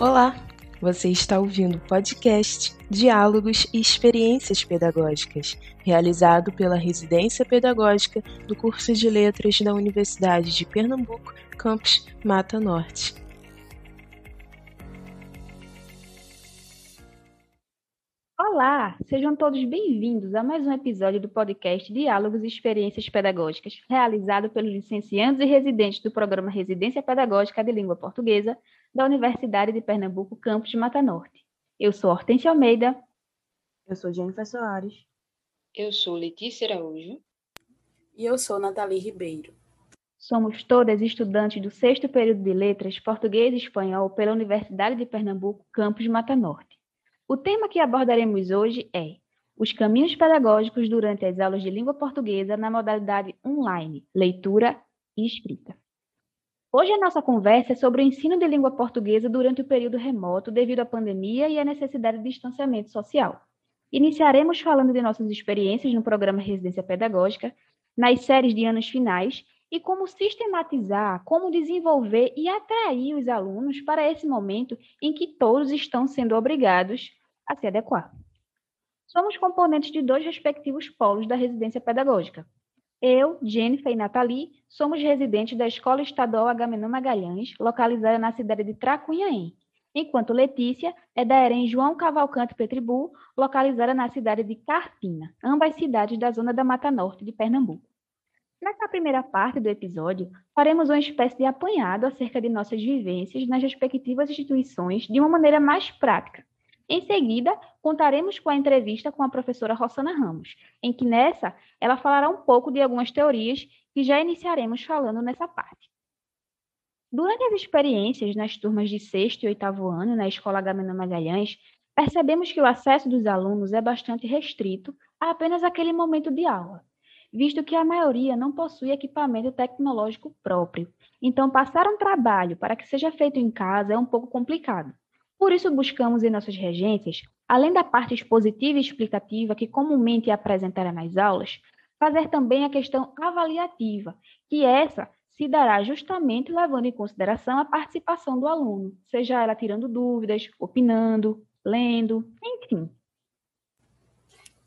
Olá, você está ouvindo o podcast Diálogos e Experiências Pedagógicas, realizado pela Residência Pedagógica do curso de Letras da Universidade de Pernambuco, campus Mata Norte. Olá, sejam todos bem-vindos a mais um episódio do podcast Diálogos e Experiências Pedagógicas, realizado pelos licenciandos e residentes do programa Residência Pedagógica de Língua Portuguesa da Universidade de Pernambuco, campus de Mata Norte. Eu sou Hortência Almeida. Eu sou Jennifer Soares. Eu sou Letícia Araújo. E eu sou Nathalie Ribeiro. Somos todas estudantes do sexto período de Letras Português e Espanhol pela Universidade de Pernambuco, campus de Mata Norte. O tema que abordaremos hoje é os caminhos pedagógicos durante as aulas de língua portuguesa na modalidade online, leitura e escrita. Hoje a nossa conversa é sobre o ensino de língua portuguesa durante o período remoto devido à pandemia e à necessidade de distanciamento social. Iniciaremos falando de nossas experiências no programa Residência Pedagógica, nas séries de anos finais e como sistematizar, como desenvolver e atrair os alunos para esse momento em que todos estão sendo obrigados a se adequar. Somos componentes de dois respectivos polos da residência pedagógica. Eu, Jennifer e Nathalie somos residentes da Escola Estadual Agamenon Magalhães, localizada na cidade de Tracunhaém, enquanto Letícia é da EREM João Cavalcante Petribu, localizada na cidade de Carpina, ambas cidades da zona da Mata Norte de Pernambuco. Nessa primeira parte do episódio, faremos uma espécie de apanhado acerca de nossas vivências nas respectivas instituições de uma maneira mais prática. Em seguida, contaremos com a entrevista com a professora Rossana Ramos, em que nessa ela falará um pouco de algumas teorias que já iniciaremos falando nessa parte. Durante as experiências nas turmas de sexto e oitavo ano na Escola Agamenon Magalhães, percebemos que o acesso dos alunos é bastante restrito a apenas aquele momento de aula visto que a maioria não possui equipamento tecnológico próprio. Então, passar um trabalho para que seja feito em casa é um pouco complicado. Por isso, buscamos em nossas regências, além da parte expositiva e explicativa que comumente é apresentada nas aulas, fazer também a questão avaliativa, que essa se dará justamente levando em consideração a participação do aluno, seja ela tirando dúvidas, opinando, lendo, enfim,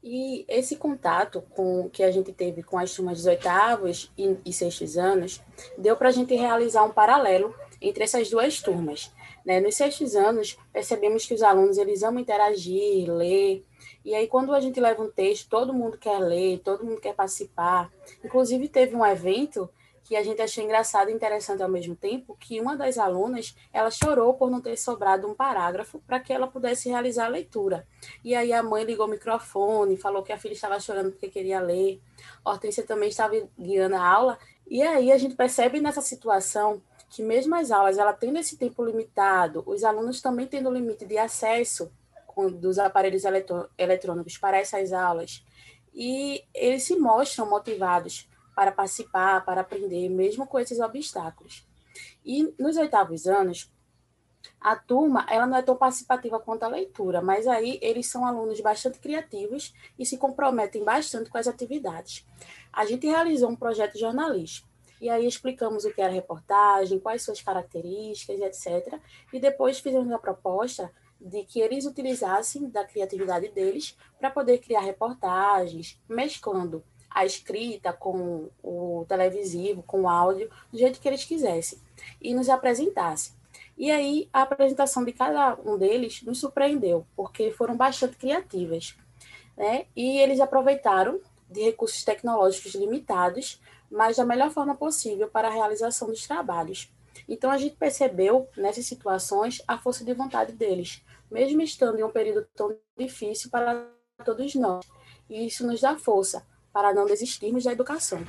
e esse contato com que a gente teve com as turmas dos oitavos e, e sextos anos deu para a gente realizar um paralelo entre essas duas turmas. Né? Nos sextos anos, percebemos que os alunos eles amam interagir, ler, e aí quando a gente leva um texto, todo mundo quer ler, todo mundo quer participar. Inclusive teve um evento que a gente achou engraçado e interessante ao mesmo tempo, que uma das alunas, ela chorou por não ter sobrado um parágrafo para que ela pudesse realizar a leitura. E aí a mãe ligou o microfone, falou que a filha estava chorando porque queria ler. Hortência também estava guiando a aula. E aí a gente percebe nessa situação que mesmo as aulas, ela tendo esse tempo limitado, os alunos também tendo limite de acesso dos aparelhos eletrônicos para essas aulas, e eles se mostram motivados para participar, para aprender, mesmo com esses obstáculos. E nos oitavos anos, a turma ela não é tão participativa quanto a leitura, mas aí eles são alunos bastante criativos e se comprometem bastante com as atividades. A gente realizou um projeto jornalístico e aí explicamos o que era reportagem, quais suas características, etc. E depois fizemos a proposta de que eles utilizassem da criatividade deles para poder criar reportagens, mesclando a escrita, com o televisivo, com o áudio, do jeito que eles quisessem, e nos apresentassem. E aí, a apresentação de cada um deles nos surpreendeu, porque foram bastante criativas. Né? E eles aproveitaram de recursos tecnológicos limitados, mas da melhor forma possível para a realização dos trabalhos. Então, a gente percebeu, nessas situações, a força de vontade deles, mesmo estando em um período tão difícil para todos nós. E isso nos dá força para não desistirmos da educação.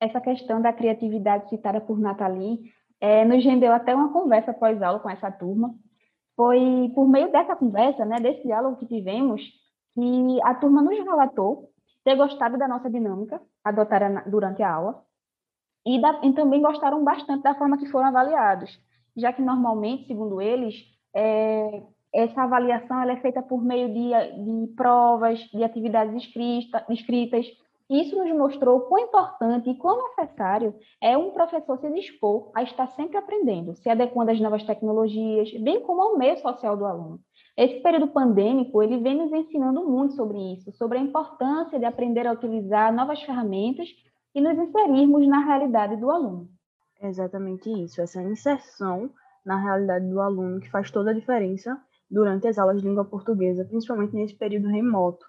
Essa questão da criatividade citada por Nathalie é, nos rendeu até uma conversa pós-aula com essa turma. Foi por meio dessa conversa, né, desse diálogo que tivemos, que a turma nos relatou ter gostado da nossa dinâmica adotada durante a aula e, da, e também gostaram bastante da forma que foram avaliados, já que normalmente, segundo eles, é, essa avaliação é feita por meio de, de provas, de atividades escrita, escritas, Isso nos mostrou quão importante e quão necessário é um professor se dispor a estar sempre aprendendo, se adequando às novas tecnologias, bem como ao meio social do aluno. Esse período pandêmico, ele vem nos ensinando muito sobre isso, sobre a importância de aprender a utilizar novas ferramentas e nos inserirmos na realidade do aluno. exatamente isso, essa inserção na realidade do aluno que faz toda a diferença durante as aulas de língua portuguesa, principalmente nesse período remoto.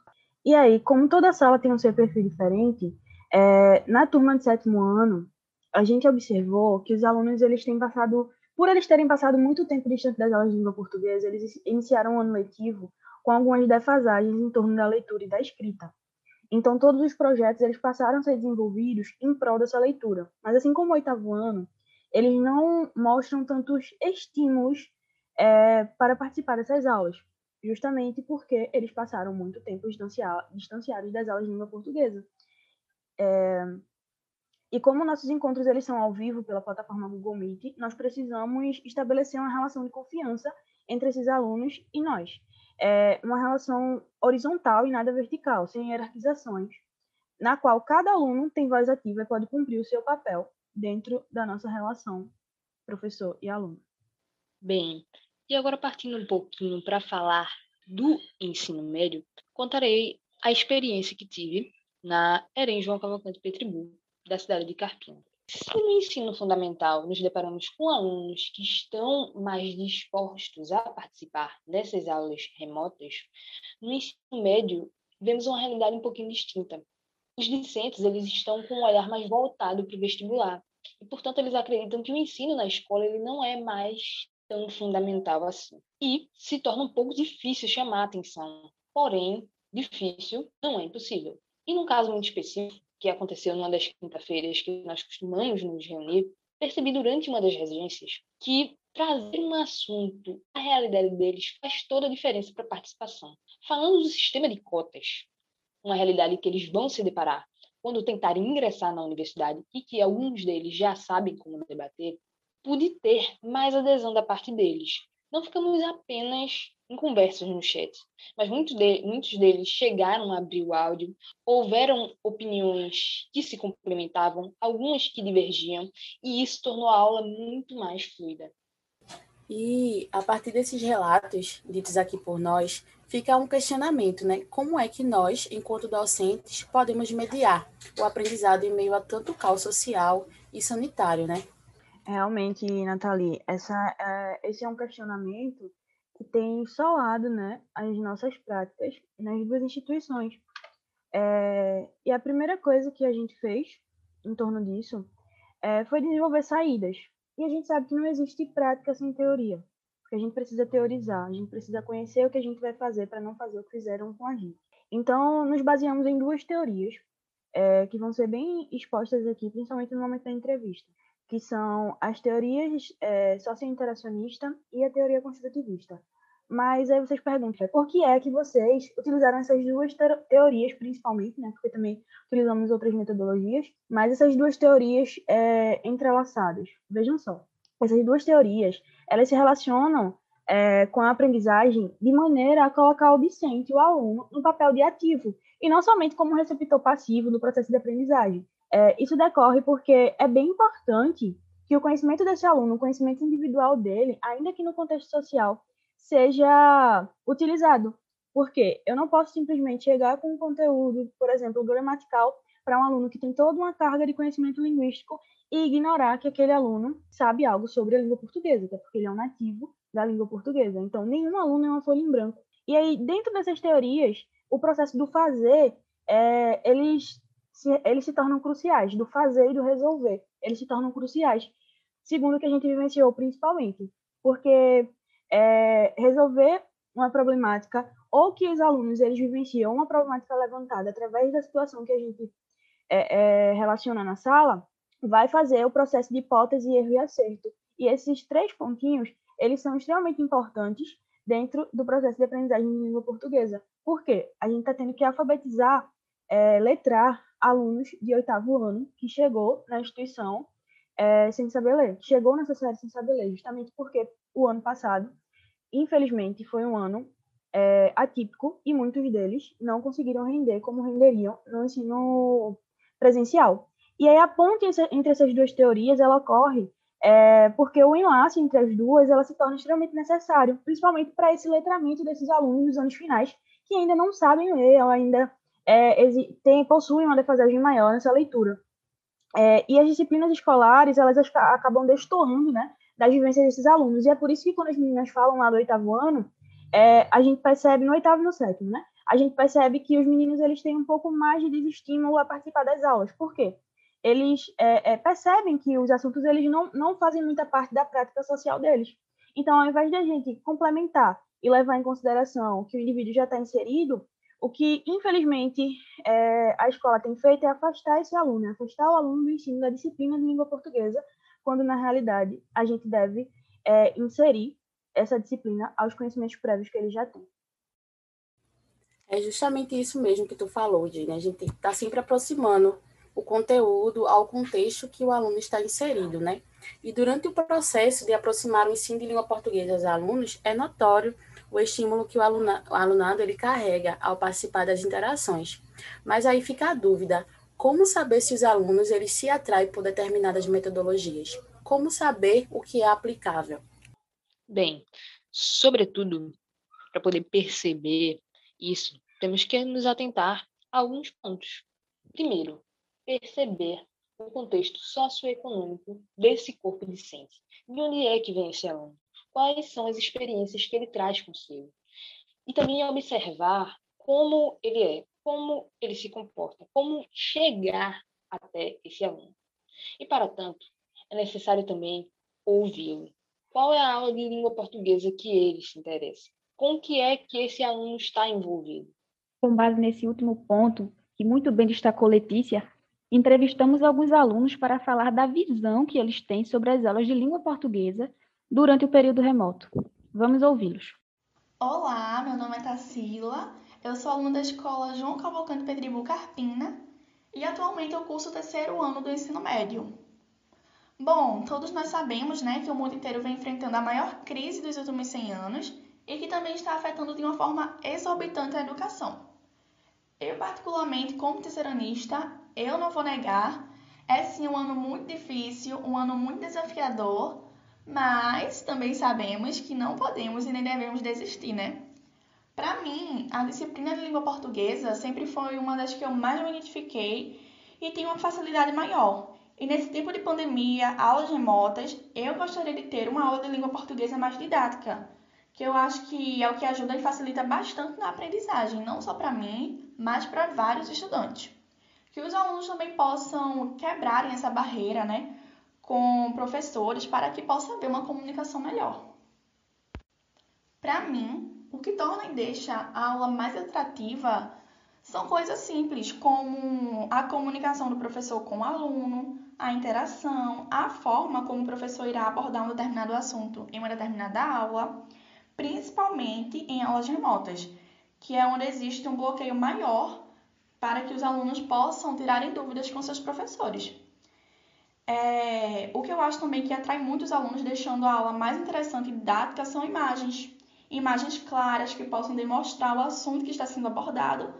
E aí, como toda sala tem um seu perfil diferente, é, na turma de sétimo ano, a gente observou que os alunos eles têm passado, por eles terem passado muito tempo distante das aulas de língua portuguesa, eles iniciaram o ano letivo com algumas defasagens em torno da leitura e da escrita. Então, todos os projetos eles passaram a ser desenvolvidos em prol dessa leitura. Mas, assim como o oitavo ano, eles não mostram tantos estímulos é, para participar dessas aulas justamente porque eles passaram muito tempo distanciados das aulas de língua portuguesa. É, e como nossos encontros eles são ao vivo pela plataforma Google Meet, nós precisamos estabelecer uma relação de confiança entre esses alunos e nós. É uma relação horizontal e nada vertical, sem hierarquizações, na qual cada aluno tem voz ativa e pode cumprir o seu papel dentro da nossa relação professor e aluno. Bem, e agora, partindo um pouquinho para falar do ensino médio, contarei a experiência que tive na Erem João Cavalcante Petribu, da cidade de Carpina. Se no ensino fundamental nos deparamos com alunos que estão mais dispostos a participar dessas aulas remotas, no ensino médio vemos uma realidade um pouquinho distinta. Os discentes eles estão com um olhar mais voltado para o vestibular e, portanto, eles acreditam que o ensino na escola ele não é mais tão fundamental assim. E se torna um pouco difícil chamar a atenção. Porém, difícil não é impossível. E num caso muito específico, que aconteceu numa das quinta-feiras que nós costumamos nos reunir, percebi durante uma das residências que trazer um assunto à realidade deles faz toda a diferença para a participação. Falando do sistema de cotas, uma realidade que eles vão se deparar quando tentarem ingressar na universidade e que alguns deles já sabem como debater, pude ter mais adesão da parte deles. Não ficamos apenas em conversas no chat, mas muitos, de, muitos deles chegaram a abrir o áudio, houveram opiniões que se complementavam, algumas que divergiam, e isso tornou a aula muito mais fluida. E a partir desses relatos ditos aqui por nós, fica um questionamento, né? Como é que nós, enquanto docentes, podemos mediar o aprendizado em meio a tanto caos social e sanitário, né? Realmente, Nathalie, essa, é, esse é um questionamento que tem solado né, as nossas práticas nas duas instituições. É, e a primeira coisa que a gente fez em torno disso é, foi desenvolver saídas. E a gente sabe que não existe prática sem teoria, porque a gente precisa teorizar, a gente precisa conhecer o que a gente vai fazer para não fazer o que fizeram com a gente. Então, nos baseamos em duas teorias é, que vão ser bem expostas aqui, principalmente no momento da entrevista que são as teorias é, socio-interacionista e a teoria construtivista. Mas aí vocês perguntam, por que é que vocês utilizaram essas duas teorias, principalmente, né? Porque também utilizamos outras metodologias, mas essas duas teorias é, entrelaçadas. Vejam só, essas duas teorias, elas se relacionam é, com a aprendizagem de maneira a colocar o docente, o aluno, no papel de ativo, e não somente como receptor passivo do processo de aprendizagem. É, isso decorre porque é bem importante que o conhecimento desse aluno, o conhecimento individual dele, ainda que no contexto social, seja utilizado. Porque eu não posso simplesmente chegar com um conteúdo, por exemplo, gramatical, para um aluno que tem toda uma carga de conhecimento linguístico e ignorar que aquele aluno sabe algo sobre a língua portuguesa, até porque ele é um nativo da língua portuguesa. Então, nenhum aluno é uma folha em branco. E aí, dentro dessas teorias, o processo do fazer, é, eles se, eles se tornam cruciais, do fazer e do resolver. Eles se tornam cruciais, segundo o que a gente vivenciou principalmente. Porque é, resolver uma problemática, ou que os alunos eles vivenciam uma problemática levantada através da situação que a gente é, é, relaciona na sala, vai fazer o processo de hipótese, erro e acerto. E esses três pontinhos, eles são extremamente importantes dentro do processo de aprendizagem de língua portuguesa. Por quê? A gente está tendo que alfabetizar, é, letrar alunos de oitavo ano que chegou na instituição é, sem saber ler. Chegou nessa série sem saber ler, justamente porque o ano passado, infelizmente, foi um ano é, atípico e muitos deles não conseguiram render como renderiam no ensino presencial. E aí a ponte entre essas duas teorias ela ocorre é, porque o enlace entre as duas ela se torna extremamente necessário, principalmente para esse letramento desses alunos dos anos finais que ainda não sabem ler, ou ainda é, tem, possuem uma defasagem maior nessa leitura. É, e as disciplinas escolares elas acabam destoando né, das vivências desses alunos. E é por isso que quando as meninas falam lá do oitavo ano, é, a gente percebe, no oitavo e no sétimo, né? A gente percebe que os meninos eles têm um pouco mais de desestímulo a participar das aulas. Por quê? Eles é, é, percebem que os assuntos eles não, não fazem muita parte da prática social deles. Então, ao invés de a gente complementar e levar em consideração que o indivíduo já está inserido, o que, infelizmente, é, a escola tem feito é afastar esse aluno, afastar o aluno do ensino da disciplina de língua portuguesa, quando, na realidade, a gente deve é, inserir essa disciplina aos conhecimentos prévios que ele já tem. É justamente isso mesmo que tu falou, Dini. A gente está sempre aproximando o conteúdo ao contexto que o aluno está inserido, né? E durante o processo de aproximar o ensino de língua portuguesa aos alunos, é notório o estímulo que o, aluna, o alunado ele carrega ao participar das interações. Mas aí fica a dúvida, como saber se os alunos eles se atraem por determinadas metodologias? Como saber o que é aplicável? Bem, sobretudo, para poder perceber isso, temos que nos atentar a alguns pontos. Primeiro, perceber o contexto socioeconômico desse corpo discente. De onde é que vem esse aluno? Quais são as experiências que ele traz consigo? E também observar como ele é, como ele se comporta, como chegar até esse aluno. E, para tanto, é necessário também ouvi-lo. Qual é a aula de língua portuguesa que ele se interessa? Com que é que esse aluno está envolvido? Com base nesse último ponto, que muito bem destacou Letícia, entrevistamos alguns alunos para falar da visão que eles têm sobre as aulas de língua portuguesa durante o período remoto. Vamos ouvi-los. Olá, meu nome é Tassila, eu sou aluna da escola João Cavalcante Pedribu Carpina e atualmente eu curso o terceiro ano do ensino médio. Bom, todos nós sabemos né, que o mundo inteiro vem enfrentando a maior crise dos últimos 100 anos e que também está afetando de uma forma exorbitante a educação. Eu, particularmente, como terceiranista, eu não vou negar, é sim um ano muito difícil, um ano muito desafiador, mas também sabemos que não podemos e nem devemos desistir, né? Para mim, a disciplina de língua portuguesa sempre foi uma das que eu mais me identifiquei e tem uma facilidade maior. E nesse tempo de pandemia, aulas remotas, eu gostaria de ter uma aula de língua portuguesa mais didática, que eu acho que é o que ajuda e facilita bastante na aprendizagem, não só para mim, mas para vários estudantes. Que os alunos também possam quebrarem essa barreira, né, com professores, para que possa haver uma comunicação melhor. Para mim, o que torna e deixa a aula mais atrativa são coisas simples, como a comunicação do professor com o aluno, a interação, a forma como o professor irá abordar um determinado assunto em uma determinada aula, principalmente em aulas remotas, que é onde existe um bloqueio maior para que os alunos possam tirarem dúvidas com seus professores. É, o que eu acho também que atrai muitos alunos, deixando a aula mais interessante e didática, são imagens. Imagens claras que possam demonstrar o assunto que está sendo abordado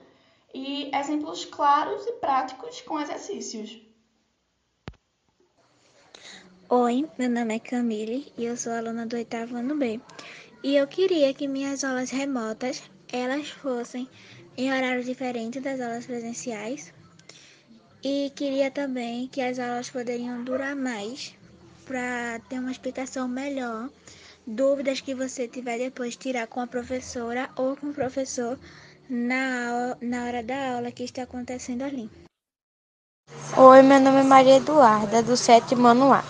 e exemplos claros e práticos com exercícios. Oi, meu nome é Camille e eu sou aluna do oitavo ano B. E eu queria que minhas aulas remotas elas fossem em horários diferentes das aulas presenciais. E queria também que as aulas poderiam durar mais para ter uma explicação melhor. Dúvidas que você tiver depois tirar com a professora ou com o professor na, na hora da aula que está acontecendo ali. Oi, meu nome é Maria Eduarda, do sétimo ano A.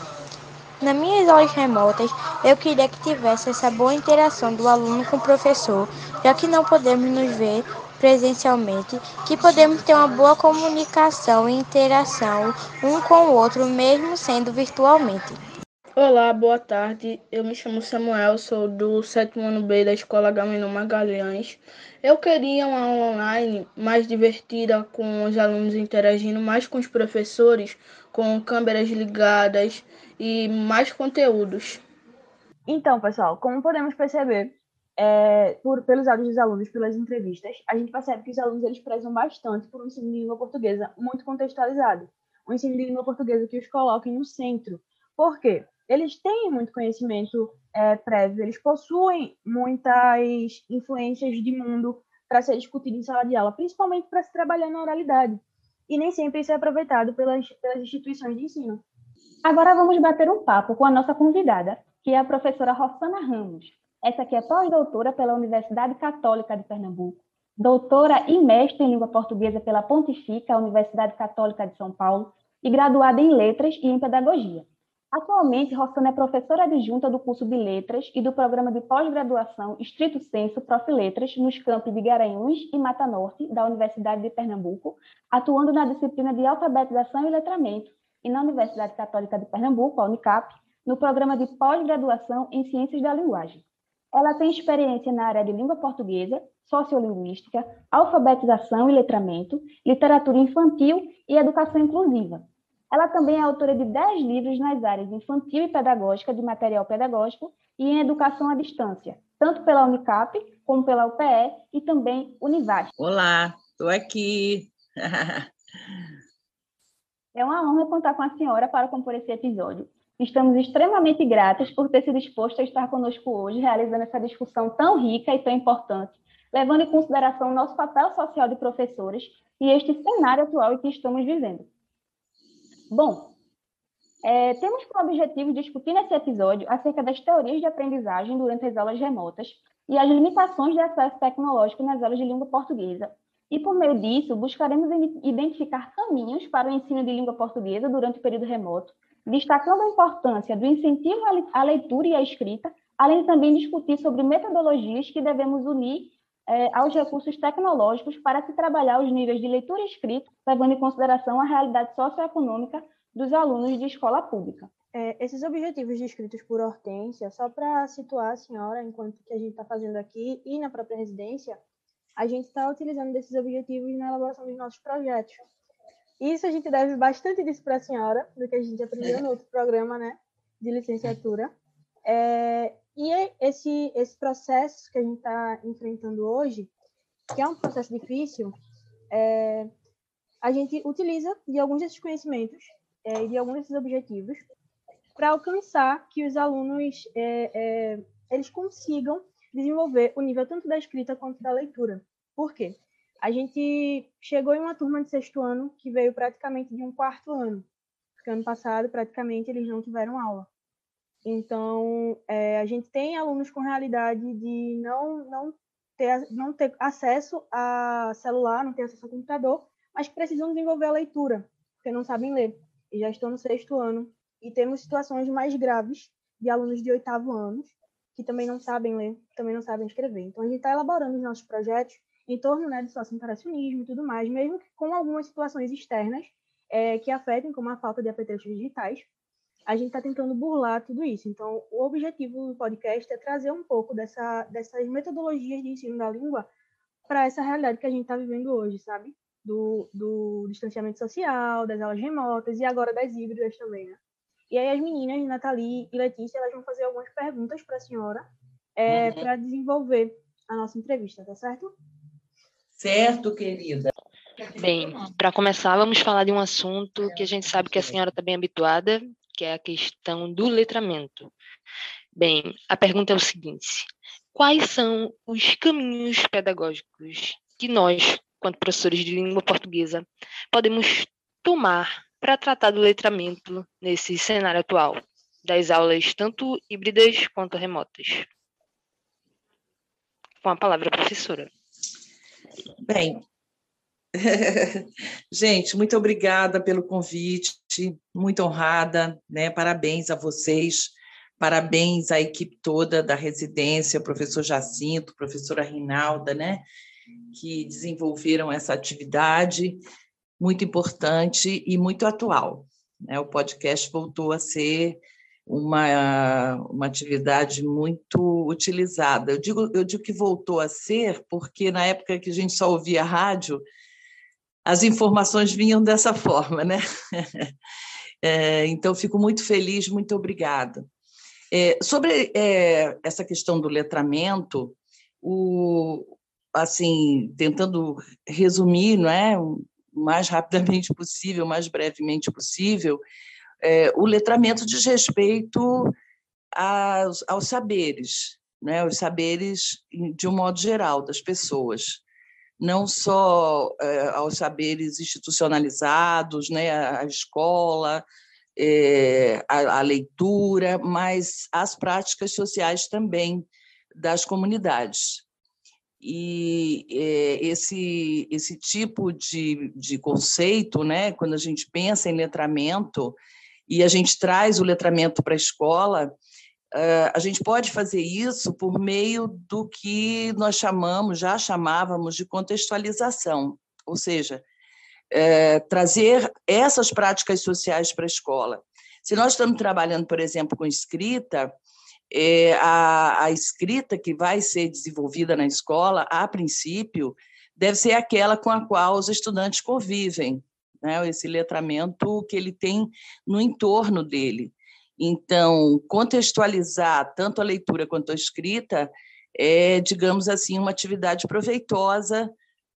Nas minhas aulas remotas, eu queria que tivesse essa boa interação do aluno com o professor, já que não podemos nos ver presencialmente, que podemos ter uma boa comunicação e interação um com o outro, mesmo sendo virtualmente. Olá, boa tarde. Eu me chamo Samuel, sou do sétimo ano B da Escola Gamino Magalhães. Eu queria uma aula online mais divertida, com os alunos interagindo mais com os professores, com câmeras ligadas e mais conteúdos. Então, pessoal, como podemos perceber, é, por, pelos áudios dos alunos, pelas entrevistas, a gente percebe que os alunos eles prezam bastante por um ensino de língua portuguesa muito contextualizado, um ensino de língua portuguesa que os coloque no centro. Por quê? Eles têm muito conhecimento é, prévio, eles possuem muitas influências de mundo para ser discutido em sala de aula, principalmente para se trabalhar na oralidade. E nem sempre isso é aproveitado pelas, pelas instituições de ensino. Agora vamos bater um papo com a nossa convidada, que é a professora Rossana Ramos. Essa aqui é pós-doutora pela Universidade Católica de Pernambuco, doutora e mestre em língua portuguesa pela Pontifica Universidade Católica de São Paulo e graduada em letras e em pedagogia. Atualmente, Rossana é professora adjunta do curso de Letras e do programa de pós-graduação Estrito Senso Prof. Letras nos campos de Garanhuns e Mata Norte da Universidade de Pernambuco, atuando na disciplina de alfabetização e letramento e na Universidade Católica de Pernambuco, a Unicap, no programa de pós-graduação em Ciências da Linguagem. Ela tem experiência na área de língua portuguesa, sociolinguística, alfabetização e letramento, literatura infantil e educação inclusiva. Ela também é autora de 10 livros nas áreas infantil e pedagógica de material pedagógico e em educação à distância, tanto pela Unicap como pela UPE e também Univast. Olá, estou aqui. é uma honra contar com a senhora para compor esse episódio. Estamos extremamente gratos por ter se disposto a estar conosco hoje, realizando essa discussão tão rica e tão importante, levando em consideração o nosso papel social de professores e este cenário atual em que estamos vivendo. Bom, é, temos como objetivo discutir nesse episódio acerca das teorias de aprendizagem durante as aulas remotas e as limitações de acesso tecnológico nas aulas de língua portuguesa. E, por meio disso, buscaremos identificar caminhos para o ensino de língua portuguesa durante o período remoto, destacando a importância do incentivo à leitura e à escrita, além de também discutir sobre metodologias que devemos unir é, aos recursos tecnológicos para se trabalhar os níveis de leitura e escrita, levando em consideração a realidade socioeconômica dos alunos de escola pública. É, esses objetivos descritos por Hortência, só para situar a senhora, enquanto que a gente está fazendo aqui e na própria residência, a gente está utilizando desses objetivos na elaboração dos nossos projetos. Isso a gente deve bastante disso para a senhora, do que a gente aprendeu no outro programa, né, de licenciatura. É, e esse, esse processo que a gente está enfrentando hoje, que é um processo difícil, é, a gente utiliza de alguns desses conhecimentos é, e de alguns desses objetivos para alcançar que os alunos é, é, eles consigam desenvolver o nível tanto da escrita quanto da leitura. Por quê? A gente chegou em uma turma de sexto ano que veio praticamente de um quarto ano, porque ano passado praticamente eles não tiveram aula. Então, é, a gente tem alunos com realidade de não, não, ter, não ter acesso a celular, não ter acesso a computador, mas precisam desenvolver a leitura, porque não sabem ler, e já estão no sexto ano. E temos situações mais graves de alunos de oitavo anos, que também não sabem ler, também não sabem escrever. Então, a gente está elaborando os nossos projetos em torno né, do socio-interacionismo e tudo mais, mesmo com algumas situações externas é, que afetem, como a falta de apetrechos digitais, a gente está tentando burlar tudo isso. Então, o objetivo do podcast é trazer um pouco dessa, dessas metodologias de ensino da língua para essa realidade que a gente está vivendo hoje, sabe? Do, do distanciamento social, das aulas remotas e agora das híbridas também, né? E aí as meninas, Nathalie e Letícia, elas vão fazer algumas perguntas para a senhora é, uhum. para desenvolver a nossa entrevista, tá certo? Certo, querida. Bem, para começar, vamos falar de um assunto que a gente sabe que a senhora está bem habituada, que é a questão do letramento. Bem, a pergunta é o seguinte: quais são os caminhos pedagógicos que nós, quanto professores de língua portuguesa, podemos tomar para tratar do letramento nesse cenário atual, das aulas tanto híbridas quanto remotas? Com a palavra, professora. Bem, Gente, muito obrigada pelo convite, muito honrada, né? Parabéns a vocês, parabéns à equipe toda da residência, professor Jacinto, professora Rinalda, né? Que desenvolveram essa atividade muito importante e muito atual. Né? O podcast voltou a ser uma, uma atividade muito utilizada. Eu digo, eu digo que voltou a ser porque na época que a gente só ouvia rádio, as informações vinham dessa forma, né? É, então, fico muito feliz, muito obrigada. É, sobre é, essa questão do letramento, o, assim, tentando resumir, não é, o mais rapidamente possível, o mais brevemente possível, é, o letramento diz respeito aos, aos saberes, né, os saberes de um modo geral das pessoas, não só é, aos saberes institucionalizados, né, a escola, é, a, a leitura, mas as práticas sociais também das comunidades. E é, esse, esse tipo de, de conceito, né, quando a gente pensa em letramento e a gente traz o letramento para a escola, a gente pode fazer isso por meio do que nós chamamos, já chamávamos de contextualização, ou seja, é, trazer essas práticas sociais para a escola. Se nós estamos trabalhando, por exemplo, com escrita, é, a, a escrita que vai ser desenvolvida na escola, a princípio, deve ser aquela com a qual os estudantes convivem, né? esse letramento que ele tem no entorno dele. Então, contextualizar tanto a leitura quanto a escrita é, digamos assim, uma atividade proveitosa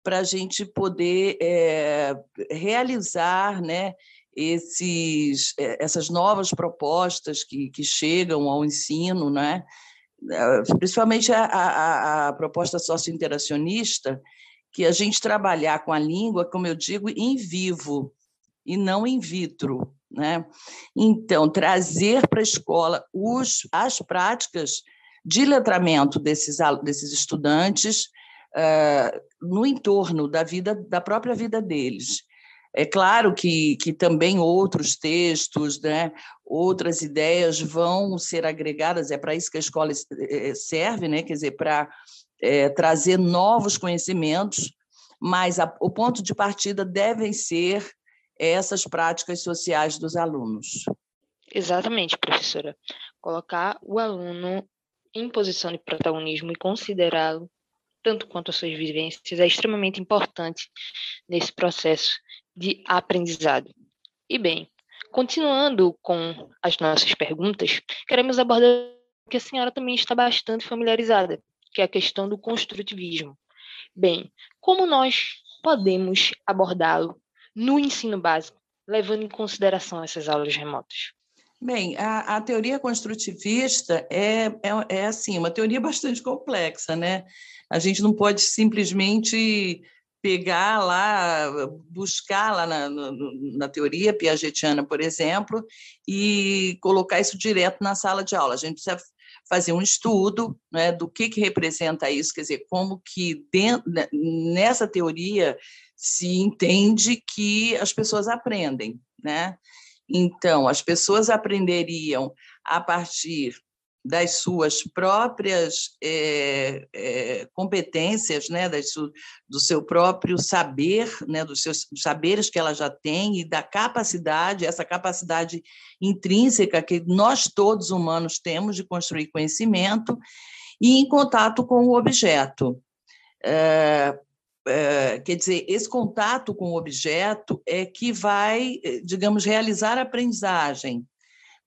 para a gente poder é, realizar né, esses, eh, essas novas propostas que, que chegam ao ensino, né? principalmente a, a, a proposta socio-interacionista, que a gente trabalhar com a língua, como eu digo, em vivo e não in vitro. Né? Então, trazer para a escola os, as práticas de letramento desses, desses estudantes uh, no entorno da vida da própria vida deles. É claro que, que também outros textos, né, outras ideias vão ser agregadas, é para isso que a escola eh, serve, né, quer dizer, para é, trazer novos conhecimentos, mas a, o ponto de partida devem ser essas práticas sociais dos alunos. Exatamente, professora. Colocar o aluno em posição de protagonismo e considerá-lo tanto quanto as suas vivências é extremamente importante nesse processo de aprendizado. E bem, continuando com as nossas perguntas, queremos abordar que a senhora também está bastante familiarizada, que é a questão do construtivismo. Bem, como nós podemos abordá-lo no ensino básico, levando em consideração essas aulas remotas? Bem, a, a teoria construtivista é, é, é, assim, uma teoria bastante complexa, né? A gente não pode simplesmente pegar lá, buscar lá na, na, na, teoria piagetiana, por exemplo, e colocar isso direto na sala de aula. A gente precisa fazer um estudo né, do que, que representa isso, quer dizer, como que dentro, né, nessa teoria se entende que as pessoas aprendem, né? Então, as pessoas aprenderiam a partir das suas próprias é, é, competências, né, das, do seu próprio saber, né, dos seus saberes que ela já tem e da capacidade, essa capacidade intrínseca que nós todos humanos temos de construir conhecimento e em contato com o objeto. É, é, quer dizer, esse contato com o objeto é que vai, digamos, realizar a aprendizagem.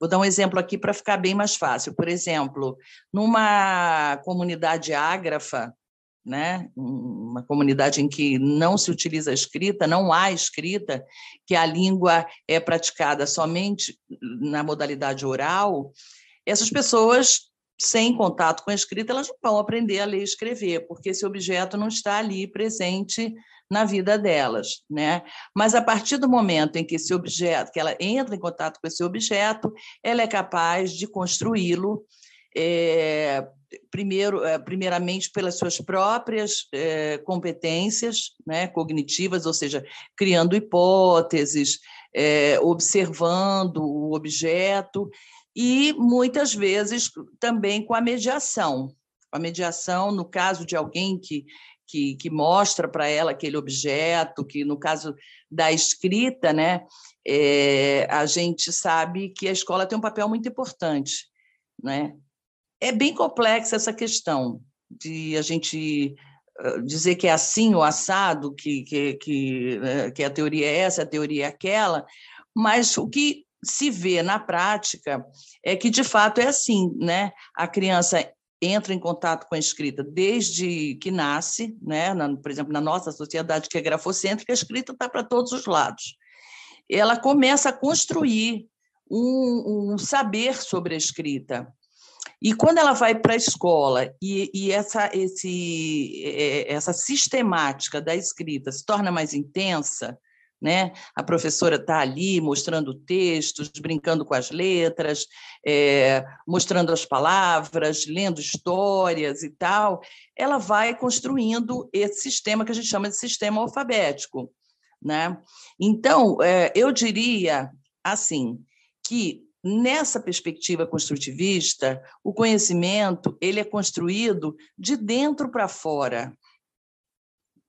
Vou dar um exemplo aqui para ficar bem mais fácil. Por exemplo, numa comunidade ágrafa, né, uma comunidade em que não se utiliza a escrita, não há escrita, que a língua é praticada somente na modalidade oral, essas pessoas sem contato com a escrita, elas não vão aprender a ler e escrever, porque esse objeto não está ali presente na vida delas, né? Mas a partir do momento em que esse objeto, que ela entra em contato com esse objeto, ela é capaz de construí-lo é, primeiro, é, primeiramente pelas suas próprias é, competências né, cognitivas, ou seja, criando hipóteses, observando o objeto e muitas vezes também com a mediação. A mediação, no caso de alguém que, que, que mostra para ela aquele objeto, que no caso da escrita, né, é, a gente sabe que a escola tem um papel muito importante. Né? É bem complexa essa questão de a gente dizer que é assim o assado, que, que, que, né, que a teoria é essa, a teoria é aquela, mas o que se vê na prática é que, de fato, é assim, né? A criança entra em contato com a escrita desde que nasce, né? Na, por exemplo, na nossa sociedade que é grafocêntrica, a escrita está para todos os lados. Ela começa a construir um, um saber sobre a escrita. E quando ela vai para a escola e, e, essa, esse, é, essa sistemática da escrita se torna mais intensa, né? A professora está ali mostrando textos, brincando com as letras, é, mostrando as palavras, lendo histórias e tal. Ela vai construindo esse sistema que a gente chama de sistema alfabético. Né? Então, é, eu diria assim que nessa perspectiva construtivista, o conhecimento ele é construído de dentro para fora.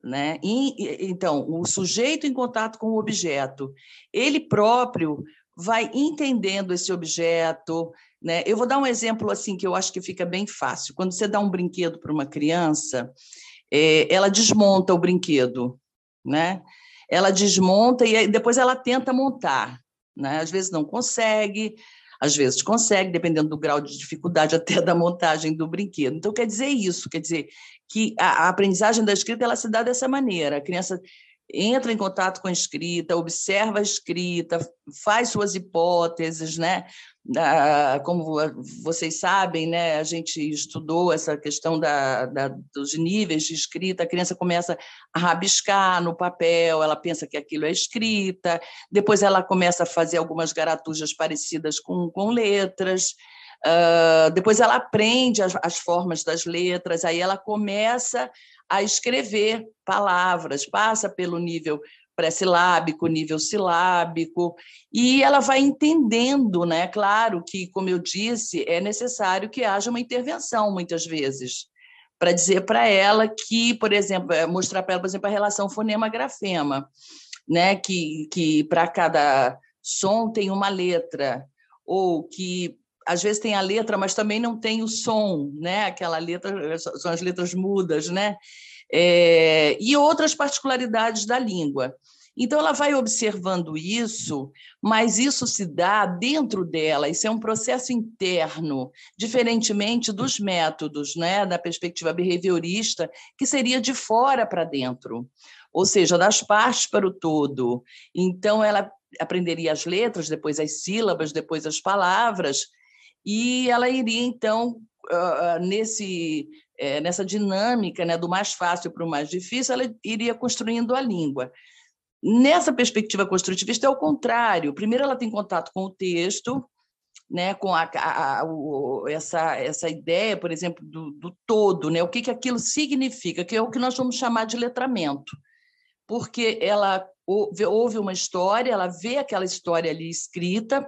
Né? E, então, o sujeito em contato com o objeto, ele próprio vai entendendo esse objeto. Né? Eu vou dar um exemplo assim que eu acho que fica bem fácil. Quando você dá um brinquedo para uma criança, é, ela desmonta o brinquedo, né? Ela desmonta e depois ela tenta montar, né? Às vezes não consegue, às vezes consegue, dependendo do grau de dificuldade até da montagem do brinquedo. Então, quer dizer isso, quer dizer que a, a aprendizagem da escrita ela se dá dessa maneira. A criança entra em contato com a escrita, observa a escrita, faz suas hipóteses, né? Como vocês sabem, né, a gente estudou essa questão da, da, dos níveis de escrita. A criança começa a rabiscar no papel, ela pensa que aquilo é escrita, depois ela começa a fazer algumas garatujas parecidas com, com letras. Uh, depois ela aprende as, as formas das letras, aí ela começa a escrever palavras, passa pelo nível pré-silábico, nível silábico, e ela vai entendendo, né? Claro que, como eu disse, é necessário que haja uma intervenção muitas vezes para dizer para ela que, por exemplo, é, mostrar para ela, por exemplo, a relação fonema-grafema, né? Que que para cada som tem uma letra, ou que às vezes tem a letra, mas também não tem o som, né? Aquela letra são as letras mudas, né? É, e outras particularidades da língua. Então, ela vai observando isso, mas isso se dá dentro dela, isso é um processo interno, diferentemente dos métodos, né, da perspectiva behaviorista, que seria de fora para dentro, ou seja, das partes para o todo. Então, ela aprenderia as letras, depois as sílabas, depois as palavras, e ela iria, então, nesse, é, nessa dinâmica né, do mais fácil para o mais difícil, ela iria construindo a língua. Nessa perspectiva construtivista é o contrário. Primeiro ela tem contato com o texto, né, com a, a, a, essa, essa ideia, por exemplo, do, do todo, né, o que, que aquilo significa, que é o que nós vamos chamar de letramento. Porque ela ouve uma história, ela vê aquela história ali escrita,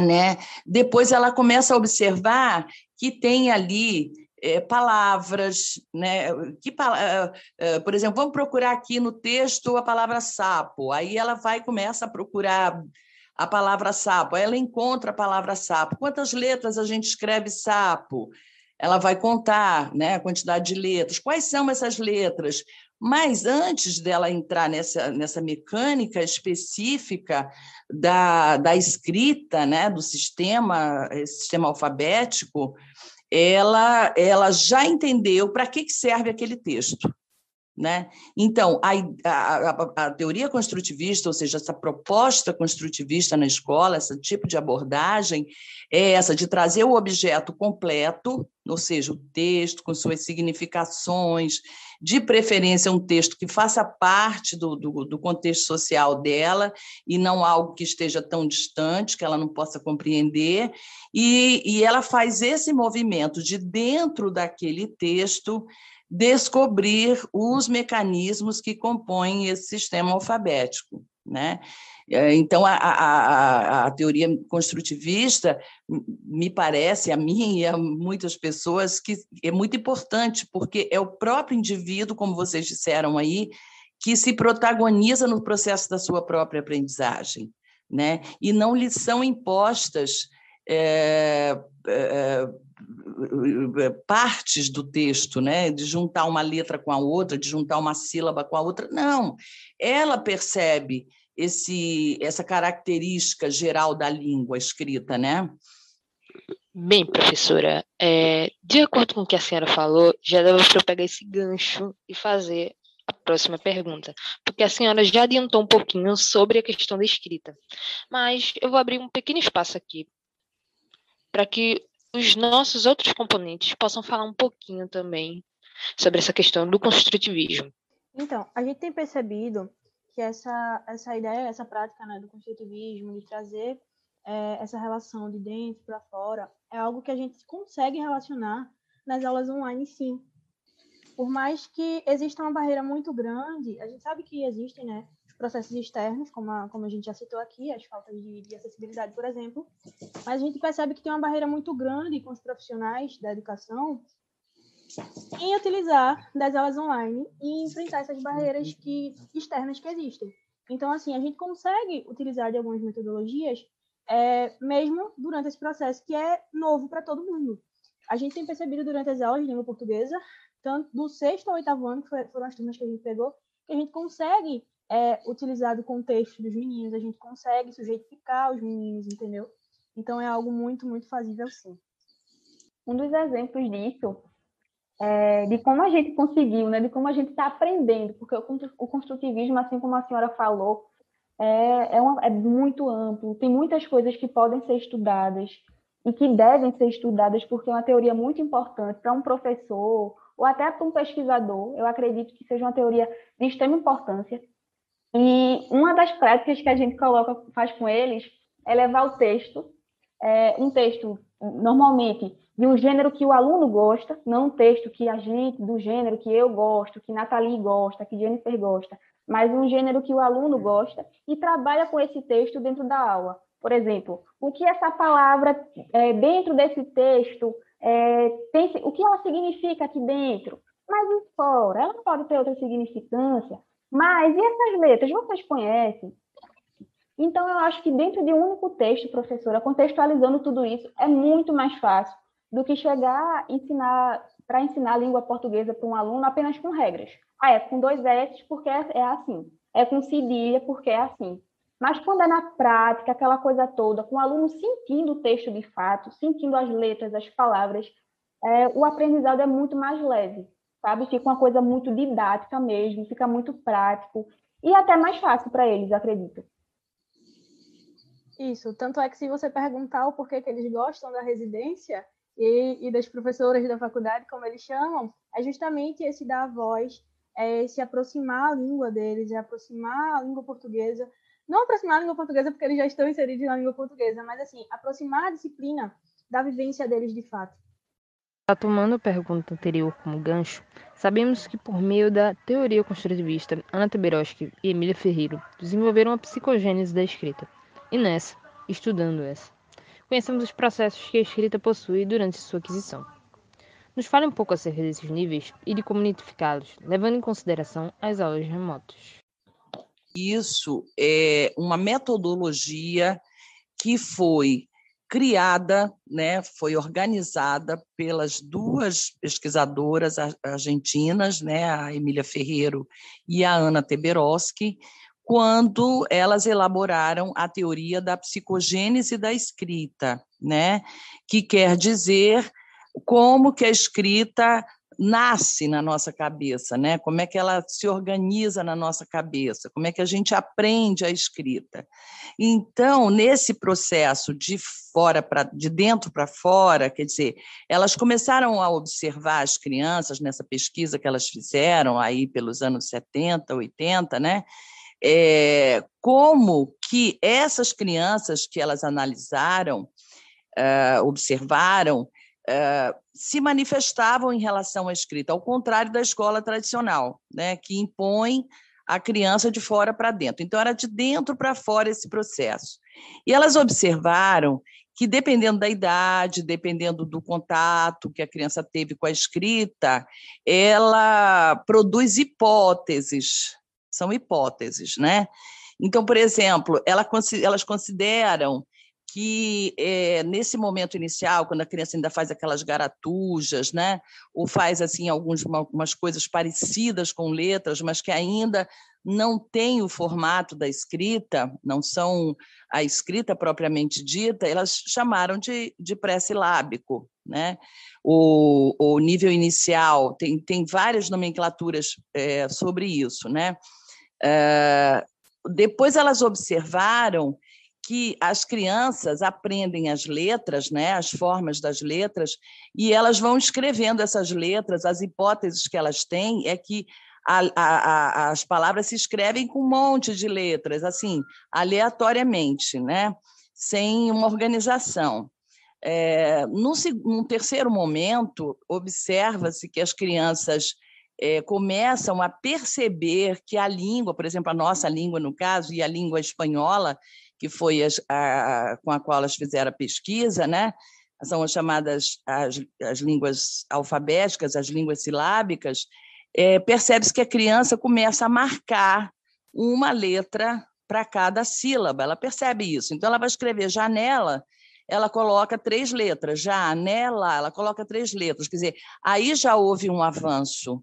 né? Depois ela começa a observar que tem ali é, palavras, né? Que, uh, por exemplo, vamos procurar aqui no texto a palavra sapo. Aí ela vai começa a procurar a palavra sapo. Aí ela encontra a palavra sapo. Quantas letras a gente escreve sapo? Ela vai contar, né, a quantidade de letras. Quais são essas letras? Mas antes dela entrar nessa, nessa mecânica específica da, da escrita, né, do sistema, sistema alfabético, ela, ela já entendeu para que serve aquele texto. Né? Então, a, a, a, teoria construtivista, ou seja, essa proposta construtivista na escola, esse tipo de abordagem, é essa de trazer o objeto completo, ou seja, o texto com suas significações, de preferência um texto que faça parte do, do, do contexto social dela e não algo que esteja tão distante, que ela não possa compreender, e, e ela faz esse movimento de dentro daquele texto descobrir os mecanismos que compõem esse sistema alfabético. Né? É, então, a, a, a, teoria construtivista me parece, a mim e a muitas pessoas, que é muito importante, porque é o próprio indivíduo, como vocês disseram aí, que se protagoniza no processo da sua própria aprendizagem, né? e não lhe são impostas é, é, partes do texto, né? de juntar uma letra com a outra, de juntar uma sílaba com a outra. Não, ela percebe esse, essa característica geral da língua escrita, né? Bem, professora, é, de acordo com o que a senhora falou, já dava para eu pegar esse gancho e fazer a próxima pergunta, porque a senhora já adiantou um pouquinho sobre a questão da escrita, mas eu vou abrir um pequeno espaço aqui para que os nossos outros componentes possam falar um pouquinho também sobre essa questão do construtivismo. Então, a gente tem percebido que essa, essa ideia, essa prática né, do construtivismo, de trazer é, essa relação de dentro para fora, é algo que a gente consegue relacionar nas aulas online, sim. Por mais que exista uma barreira muito grande, a gente sabe que existem, né, os processos externos, como a, como a gente já citou aqui, as faltas de, de acessibilidade, por exemplo, mas a gente percebe que tem uma barreira muito grande com os profissionais da educação em utilizar das aulas online e enfrentar essas barreiras que externas que existem. Então, assim, a gente consegue utilizar de algumas metodologias é, mesmo durante esse processo que é novo para todo mundo. A gente tem percebido durante as aulas de língua portuguesa, tanto do sexto ao oitavo ano, que foram as turmas que a gente pegou, que a gente consegue é, utilizar do contexto dos meninos, a gente consegue sujeitificar os meninos, entendeu? Então é algo muito, muito fazível sim. Um dos exemplos disso é, de como a gente conseguiu, né, de como a gente está aprendendo, porque o, construtivismo, assim como a senhora falou, é, é, uma, é muito amplo, tem muitas coisas que podem ser estudadas e que devem ser estudadas, porque é uma teoria muito importante para um professor ou até para um pesquisador. Eu acredito que seja uma teoria de extrema importância. E uma das práticas que a gente coloca, faz com eles, é levar o texto, é, um texto normalmente de um gênero que o aluno gosta, não um texto que a gente, do gênero que eu gosto, que Nathalie gosta, que Jennifer gosta, mas um gênero que o aluno gosta e trabalha com esse texto dentro da aula. Por exemplo, o que essa palavra é, dentro desse texto é, tem, o que ela significa aqui dentro, mas e fora, ela pode ter outra significância. Mas e essas letras, vocês conhecem? Então, eu acho que dentro de um único texto, professora, contextualizando tudo isso, é muito mais fácil do que chegar ensinar para ensinar a língua portuguesa para um aluno apenas com regras. Ah, é com dois S porque é, é assim. É com cedilha porque é assim. Mas quando é na prática, aquela coisa toda, com o aluno sentindo o texto de fato, sentindo as letras, as palavras, é, o aprendizado é muito mais leve, sabe? Fica uma coisa muito didática mesmo, fica muito prático e até mais fácil para eles, acredito. Isso, tanto é que se você perguntar o porquê que eles gostam da residência, e, e das professoras da faculdade, como eles chamam, é justamente esse dar voz, é se aproximar a língua deles, é aproximar a língua portuguesa. Não aproximar a língua portuguesa porque eles já estão inseridos na língua portuguesa, mas assim, aproximar a disciplina da vivência deles de fato. Tomando a pergunta anterior como gancho, sabemos que por meio da teoria construtivista, Ana Teberoski e Emília Ferreiro desenvolveram a psicogênese da escrita. E nessa, estudando essa, conhecemos os processos que a escrita possui durante sua aquisição. Nos fale um pouco acerca desses níveis e de como identificá-los, levando em consideração as aulas remotas. Isso é uma metodologia que foi criada, né, foi organizada pelas duas pesquisadoras argentinas, né, a Emília Ferreiro e a Ana Teberoski, quando elas elaboraram a teoria da psicogênese da escrita, né? que quer dizer como que a escrita nasce na nossa cabeça, né? Como é que ela se organiza na nossa cabeça? Como é que a gente aprende a escrita? Então, nesse processo de fora para de dentro para fora, quer dizer, elas começaram a observar as crianças nessa pesquisa que elas fizeram aí pelos anos 70, 80, né? É, como que essas crianças que elas analisaram, uh, observaram, uh, se manifestavam em relação à escrita, ao contrário da escola tradicional, né, que impõe a criança de fora para dentro. Então, era de dentro para fora esse processo. E elas observaram que, dependendo da idade, dependendo do contato que a criança teve com a escrita, ela produz hipóteses são hipóteses, né? Então, por exemplo, ela, elas consideram que é, nesse momento inicial, quando a criança ainda faz aquelas garatujas, né, ou faz assim algumas, coisas parecidas com letras, mas que ainda não têm o formato da escrita, não são a escrita propriamente dita, elas chamaram de, de pré-silábico. Né? O, o nível inicial, tem, tem várias nomenclaturas é, sobre isso. Né? É, depois elas observaram que as crianças aprendem as letras, né, as formas das letras, e elas vão escrevendo essas letras. As hipóteses que elas têm é que a, a, a, as palavras se escrevem com um monte de letras, assim, aleatoriamente, né, sem uma organização. É, num terceiro momento, observa-se que as crianças é, começam a perceber que a língua, por exemplo, a nossa língua, no caso, e a língua espanhola, que foi as, a, com a qual elas fizeram a pesquisa, né? são as chamadas as, as línguas alfabéticas, as línguas silábicas, é, percebe-se que a criança começa a marcar uma letra para cada sílaba, ela percebe isso. Então, ela vai escrever janela, ela coloca três letras, janela, ela coloca três letras. Quer dizer, aí já houve um avanço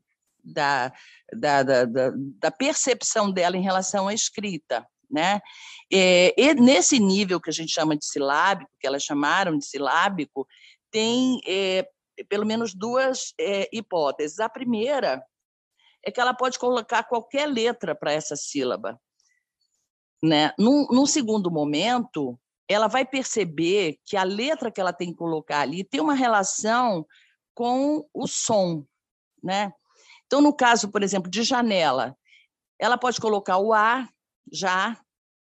da, da, da, da, percepção dela em relação à escrita. Né? É, e nesse nível que a gente chama de silábico, que elas chamaram de silábico, tem é, pelo menos duas é, hipóteses. A primeira é que ela pode colocar qualquer letra para essa sílaba. Né? Num, num segundo momento, ela vai perceber que a letra que ela tem que colocar ali tem uma relação com o som. Né? Então, no caso, por exemplo, de janela, ela pode colocar o A já,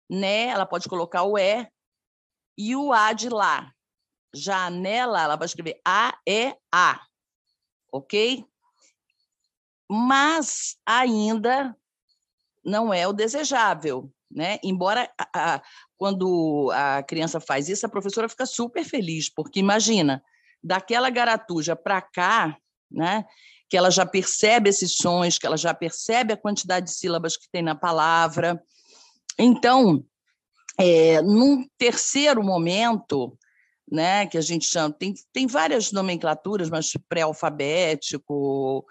né? Ela pode colocar o E e o A de lá. Janela, ela vai escrever A, E, A. Ok? Mas ainda não é o desejável, né? Embora a, a, quando a criança faz isso, a professora fica super feliz, porque imagina, daquela garatuja para cá, né? Que ela já percebe esses sons, que ela já percebe a quantidade de sílabas que tem na palavra, então, é, num terceiro momento, né, que a gente chama, tem, tem várias nomenclaturas, mas pré-alfabético,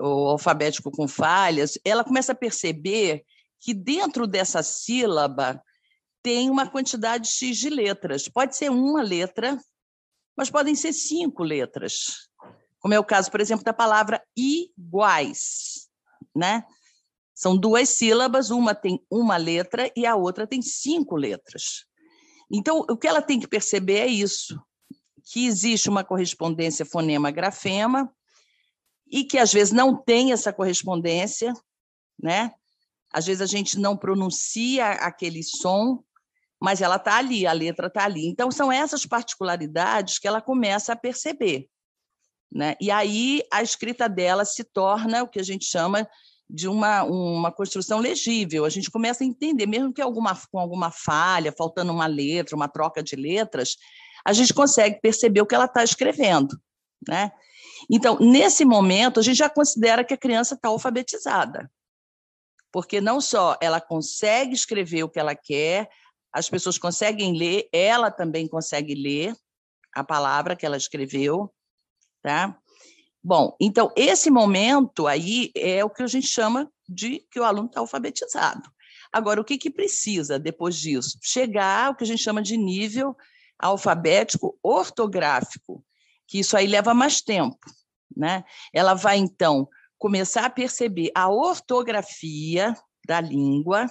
ou alfabético com falhas, ela começa a perceber que dentro dessa sílaba tem uma quantidade X de letras. Pode ser uma letra, mas podem ser cinco letras. Como é o caso, por exemplo, da palavra iguais, né? São duas sílabas, uma tem uma letra e a outra tem cinco letras. Então, o que ela tem que perceber é isso, que existe uma correspondência fonema-grafema e que às vezes não tem essa correspondência, né? Às vezes a gente não pronuncia aquele som, mas ela está ali, a letra está ali. Então, são essas particularidades que ela começa a perceber. Né? E aí a escrita dela se torna o que a gente chama de uma, uma construção legível. A gente começa a entender, mesmo que alguma, com alguma falha, faltando uma letra, uma troca de letras, a gente consegue perceber o que ela está escrevendo. Né? Então, nesse momento, a gente já considera que a criança está alfabetizada, porque não só ela consegue escrever o que ela quer, as pessoas conseguem ler, ela também consegue ler a palavra que ela escreveu, tá? Bom, então, esse momento aí é o que a gente chama de que o aluno está alfabetizado. Agora, o que, que precisa depois disso? Chegar ao que a gente chama de nível alfabético ortográfico, que isso aí leva mais tempo. Né? Ela vai, então, começar a perceber a ortografia da língua,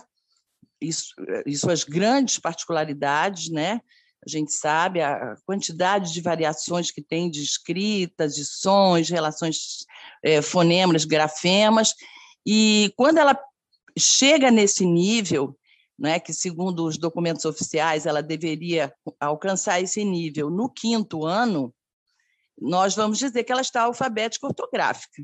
isso, e suas grandes particularidades, né? A gente sabe a quantidade de variações que tem de escritas, de sons, relações é, fonemas, grafemas, e quando ela chega nesse nível, né, que segundo os documentos oficiais ela deveria alcançar esse nível no quinto ano, nós vamos dizer que ela está alfabética ortográfica,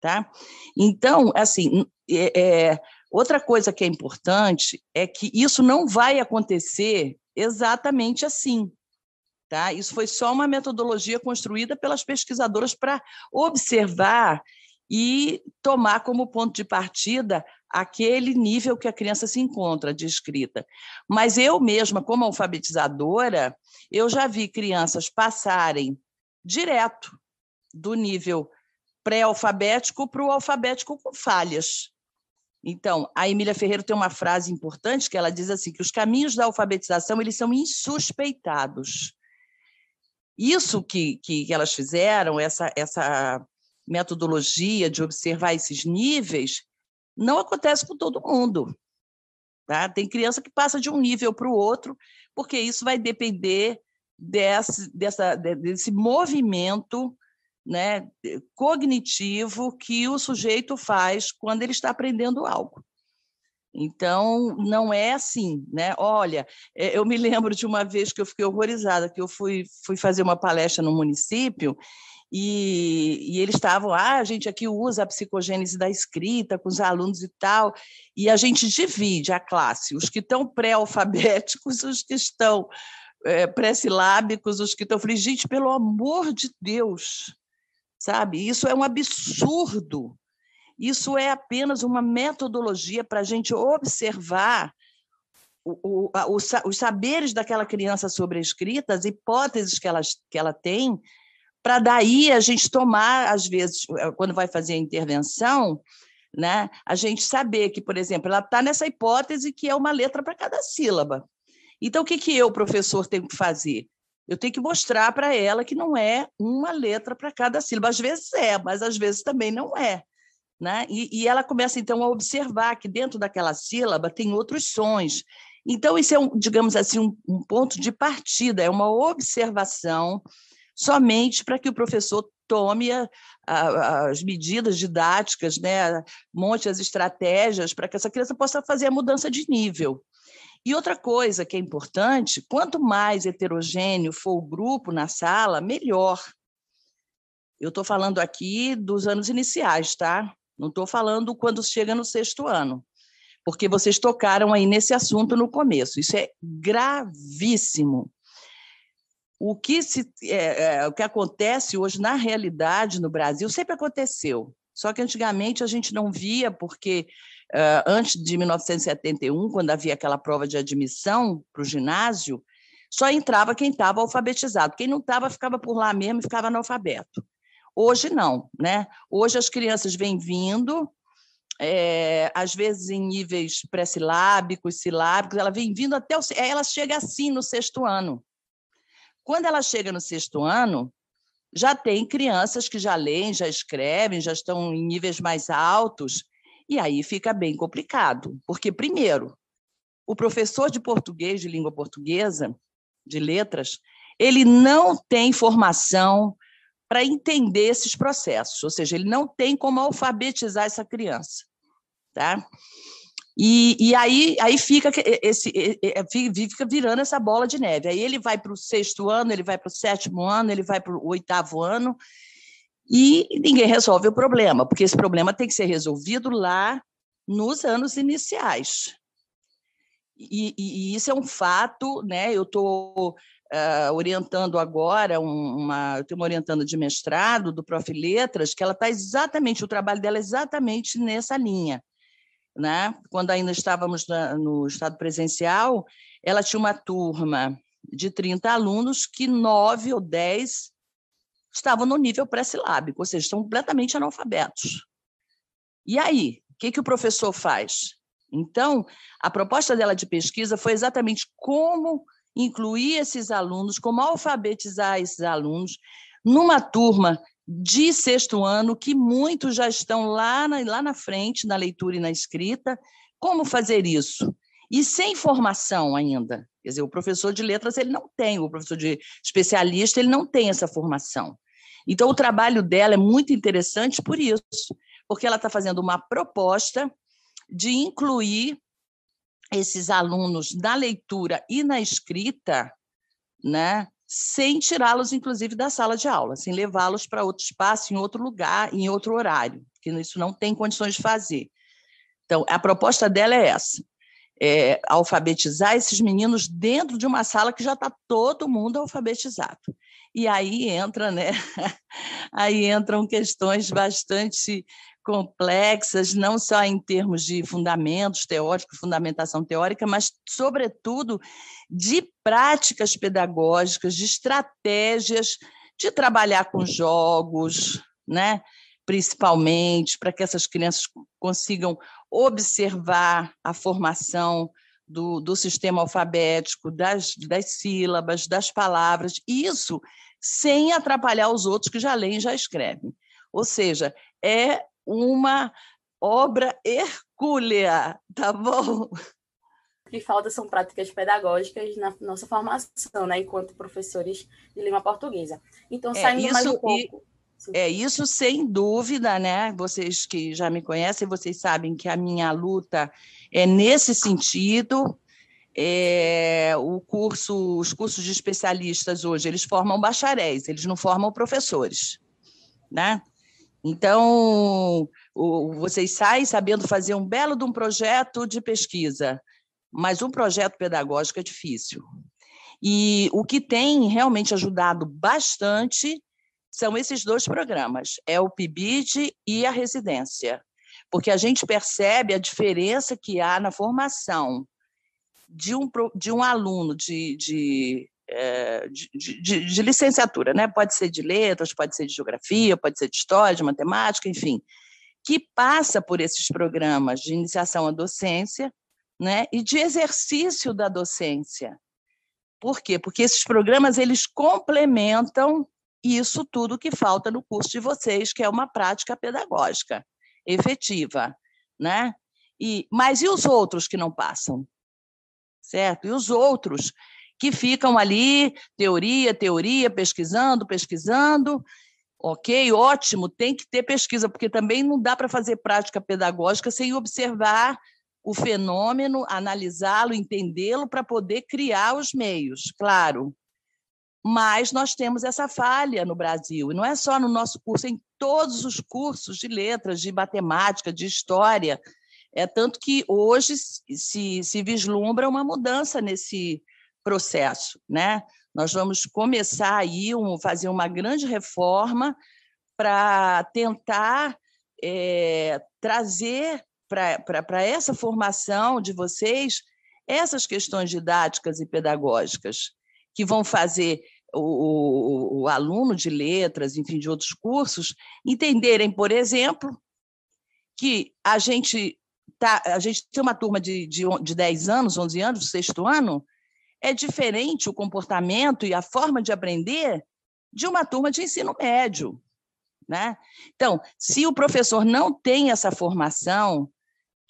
tá? Então, assim, é, é, outra coisa que é importante é que isso não vai acontecer exatamente assim. Tá? Isso foi só uma metodologia construída pelas pesquisadoras para observar e tomar como ponto de partida aquele nível que a criança se encontra de escrita. Mas eu mesma, como alfabetizadora, eu já vi crianças passarem direto do nível pré-alfabético para o alfabético com falhas. Então, a Emília Ferreira tem uma frase importante que ela diz assim, que os caminhos da alfabetização eles são insuspeitados. Isso que, que, que elas fizeram, essa, essa metodologia de observar esses níveis, não acontece com todo mundo. Tá? Tem criança que passa de um nível para o outro, porque isso vai depender desse, dessa, desse movimento né, cognitivo que o sujeito faz quando ele está aprendendo algo. Então, não é assim, né? Olha, é, eu me lembro de uma vez que eu fiquei horrorizada, que eu fui, fui fazer uma palestra no município e, e, eles estavam, ah, a gente aqui usa a psicogênese da escrita com os alunos e tal, e a gente divide a classe, os que estão pré-alfabéticos, os que estão é, pré-silábicos, os que estão... Eu falei, gente, pelo amor de Deus, sabe? Isso é um absurdo. Isso é apenas uma metodologia para a gente observar o, o, os, os saberes daquela criança sobre a escrita, as hipóteses que ela, que ela tem, para daí a gente tomar, às vezes, eh, quando vai fazer a intervenção, né, a gente saber que, por exemplo, ela está nessa hipótese que é uma letra para cada sílaba. Então, o que, que eu, professor, tenho que fazer? Eu tenho que mostrar para ela que não é uma letra para cada sílaba. Às vezes é, mas às vezes também não é. Né? E, e ela começa, então, a observar que dentro daquela sílaba tem outros sons. Então, isso é, um, digamos assim, um, um ponto de partida, é uma observação somente para que o professor tome a, a, as medidas didáticas, né, monte as estratégias para que essa criança possa fazer a mudança de nível. E outra coisa que é importante, quanto mais heterogêneo for o grupo na sala, melhor. Eu estou falando aqui dos anos iniciais, tá? Não estou falando quando chega no sexto ano, porque vocês tocaram aí nesse assunto no começo. Isso é gravíssimo. O que, se, é, é, o que acontece hoje na realidade no Brasil sempre aconteceu, só que antigamente a gente não via, porque uh, antes de 1971, quando havia aquela prova de admissão para o ginásio, só entrava quem estava alfabetizado. Quem não estava ficava por lá mesmo e ficava analfabeto. Hoje não, né? Hoje as crianças vêm vindo, é, às vezes em níveis pré-silábicos, silábicos, ela vem vindo até o. Ela chega assim no sexto ano. Quando ela chega no sexto ano, já tem crianças que já leem, já escrevem, já estão em níveis mais altos, e aí fica bem complicado, porque, primeiro, o professor de português, de língua portuguesa, de letras, ele não tem formação para entender esses processos, ou seja, ele não tem como alfabetizar essa criança. Tá? E, e aí, aí fica, esse, fica virando essa bola de neve. Aí ele vai para o sexto ano, ele vai para o sétimo ano, ele vai para o oitavo ano, e ninguém resolve o problema, porque esse problema tem que ser resolvido lá nos anos iniciais. E, e, e isso é um fato, né? Eu estou uh, orientando agora uma, eu tenho uma de mestrado do Prof. Letras, que ela está exatamente, o trabalho dela é exatamente nessa linha né? quando ainda estávamos na, no estado presencial, ela tinha uma turma de 30 alunos que nove ou dez estavam no nível pré-silábico, ou seja, estão completamente analfabetos. E aí, o que, que o professor faz? Então, a proposta dela de pesquisa foi exatamente como incluir esses alunos, como alfabetizar esses alunos numa turma de sexto ano, que muitos já estão lá na, lá na frente, na leitura e na escrita. Como fazer isso? E sem formação ainda. Quer dizer, o professor de letras ele não tem, o professor de especialista ele não tem essa formação. Então, o trabalho dela é muito interessante por isso, porque ela está fazendo uma proposta de incluir esses alunos na leitura e na escrita, né, sem tirá-los, inclusive, da sala de aula, sem levá-los para outro espaço, em outro lugar, em outro horário, que isso não tem condições de fazer. Então, a proposta dela é essa: é alfabetizar esses meninos dentro de uma sala que já está todo mundo alfabetizado. E aí entra, né? Aí entram questões bastante complexas, não só em termos de fundamentos teóricos, fundamentação teórica, mas, sobretudo, de práticas pedagógicas, de estratégias de trabalhar com jogos, né? principalmente, para que essas crianças consigam observar a formação do, do sistema alfabético, das, das sílabas, das palavras, isso sem atrapalhar os outros que já leem e já escrevem. Ou seja, é uma obra hercúlea, tá bom? O que falta são práticas pedagógicas na nossa formação, né, enquanto professores de língua portuguesa. Então, é, saindo é, isso, mais um pouco... É isso, sem dúvida, né? Vocês que já me conhecem, vocês sabem que a minha luta é nesse sentido. É, o curso, os cursos de especialistas hoje, eles formam bacharéis, eles não formam professores, né? Então, o, vocês saem sabendo fazer um belo de um projeto de pesquisa, mas um projeto pedagógico é difícil. E o que tem realmente ajudado bastante são esses dois programas, é o PIBID e a residência, porque a gente percebe a diferença que há na formação de um, de um aluno de, de é, de, de, de, licenciatura, né? pode ser de letras, pode ser de geografia, pode ser de história, de matemática, enfim, que passa por esses programas de iniciação à docência né? e de exercício da docência. Por quê? Porque esses programas eles complementam isso tudo que falta no curso de vocês, que é uma prática pedagógica efetiva, né? E, mas e os outros que não passam? Certo? E os outros que ficam ali, teoria, teoria, pesquisando, pesquisando. Ok, ótimo, tem que ter pesquisa, porque também não dá para fazer prática pedagógica sem observar o fenômeno, analisá-lo, entendê-lo, para poder criar os meios, claro. Mas nós temos essa falha no Brasil, e não é só no nosso curso, é em todos os cursos de letras, de matemática, de história. É tanto que hoje se, se vislumbra uma mudança nesse, processo, né? Nós vamos começar aí um, fazer uma grande reforma para tentar é, trazer para essa formação de vocês essas questões didáticas e pedagógicas que vão fazer o, o, o, aluno de letras, enfim, de outros cursos, entenderem, por exemplo, que a gente tá, a gente tem uma turma de, de, de 10 anos, 11 anos, sexto ano, é diferente o comportamento e a forma de aprender de uma turma de ensino médio. Né? Então, se o professor não tem essa formação,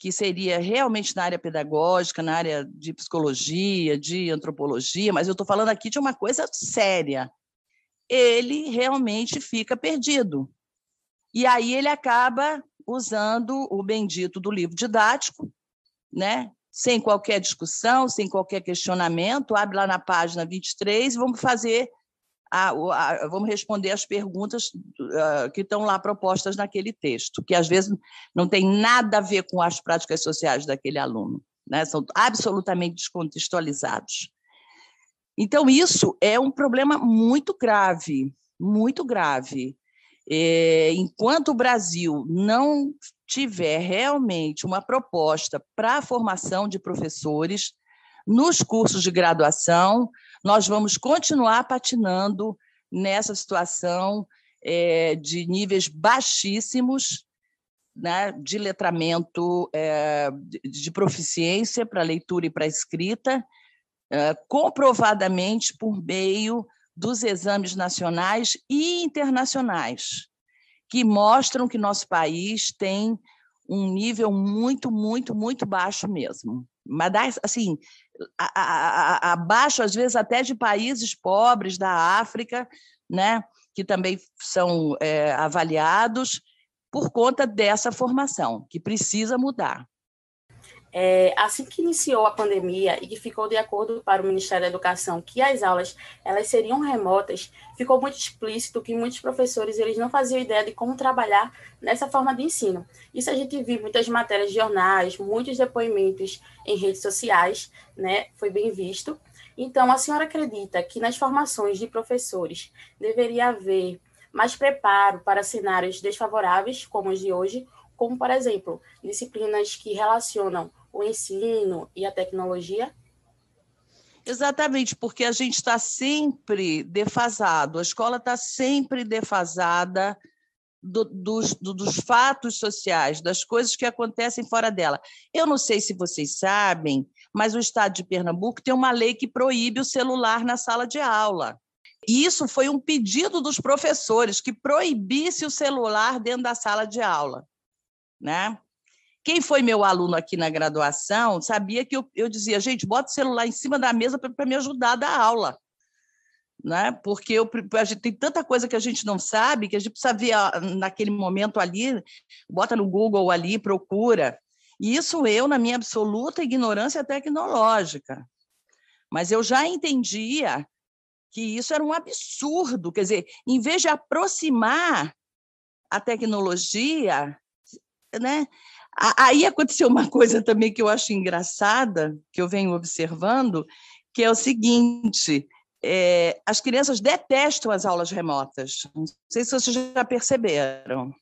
que seria realmente na área pedagógica, na área de psicologia, de antropologia, mas eu estou falando aqui de uma coisa séria, ele realmente fica perdido. E aí ele acaba usando o bendito do livro didático, né? sem qualquer discussão, sem qualquer questionamento, abre lá na página 23 e vamos fazer a, a, vamos responder as perguntas uh, que estão lá propostas naquele texto, que às vezes não tem nada a ver com as práticas sociais daquele aluno, né? são absolutamente descontextualizados. Então, isso é um problema muito grave, muito grave. É, enquanto o Brasil não tiver realmente uma proposta para a formação de professores nos cursos de graduação, nós vamos continuar patinando nessa situação é, de níveis baixíssimos né, de letramento, é, de proficiência para leitura e para escrita, é, comprovadamente por meio dos exames nacionais e internacionais que mostram que nosso país tem um nível muito, muito, muito baixo mesmo. Mas, assim, abaixo, às vezes, até de países pobres da África, né, que também são é, avaliados por conta dessa formação, que precisa mudar. É, assim que iniciou a pandemia e que ficou de acordo para o Ministério da Educação que as aulas elas seriam remotas, ficou muito explícito que muitos professores eles não faziam ideia de como trabalhar nessa forma de ensino. Isso a gente viu muitas matérias de jornais, muitos depoimentos em redes sociais, né? Foi bem visto. Então, a senhora acredita que nas formações de professores deveria haver mais preparo para cenários desfavoráveis, como os de hoje, como, por exemplo, disciplinas que relacionam o ensino e a tecnologia? Exatamente, porque a gente está sempre defasado, a escola está sempre defasada do, dos, do, dos fatos sociais, das coisas que acontecem fora dela. Eu não sei se vocês sabem, mas o Estado de Pernambuco tem uma lei que proíbe o celular na sala de aula. E isso foi um pedido dos professores que proibisse o celular dentro da sala de aula, né? Quem foi meu aluno aqui na graduação sabia que eu, eu dizia, gente, bota o celular em cima da mesa para me ajudar a dar aula. Né? Porque eu, a gente tem tanta coisa que a gente não sabe que a gente precisa ver naquele momento ali, bota no Google ali, procura. E isso eu, na minha absoluta ignorância tecnológica. Mas eu já entendia que isso era um absurdo. Quer dizer, em vez de aproximar a tecnologia, né? Aí aconteceu uma coisa também que eu acho engraçada, que eu venho observando, que é o seguinte: é, as crianças detestam as aulas remotas. Não sei se vocês já perceberam.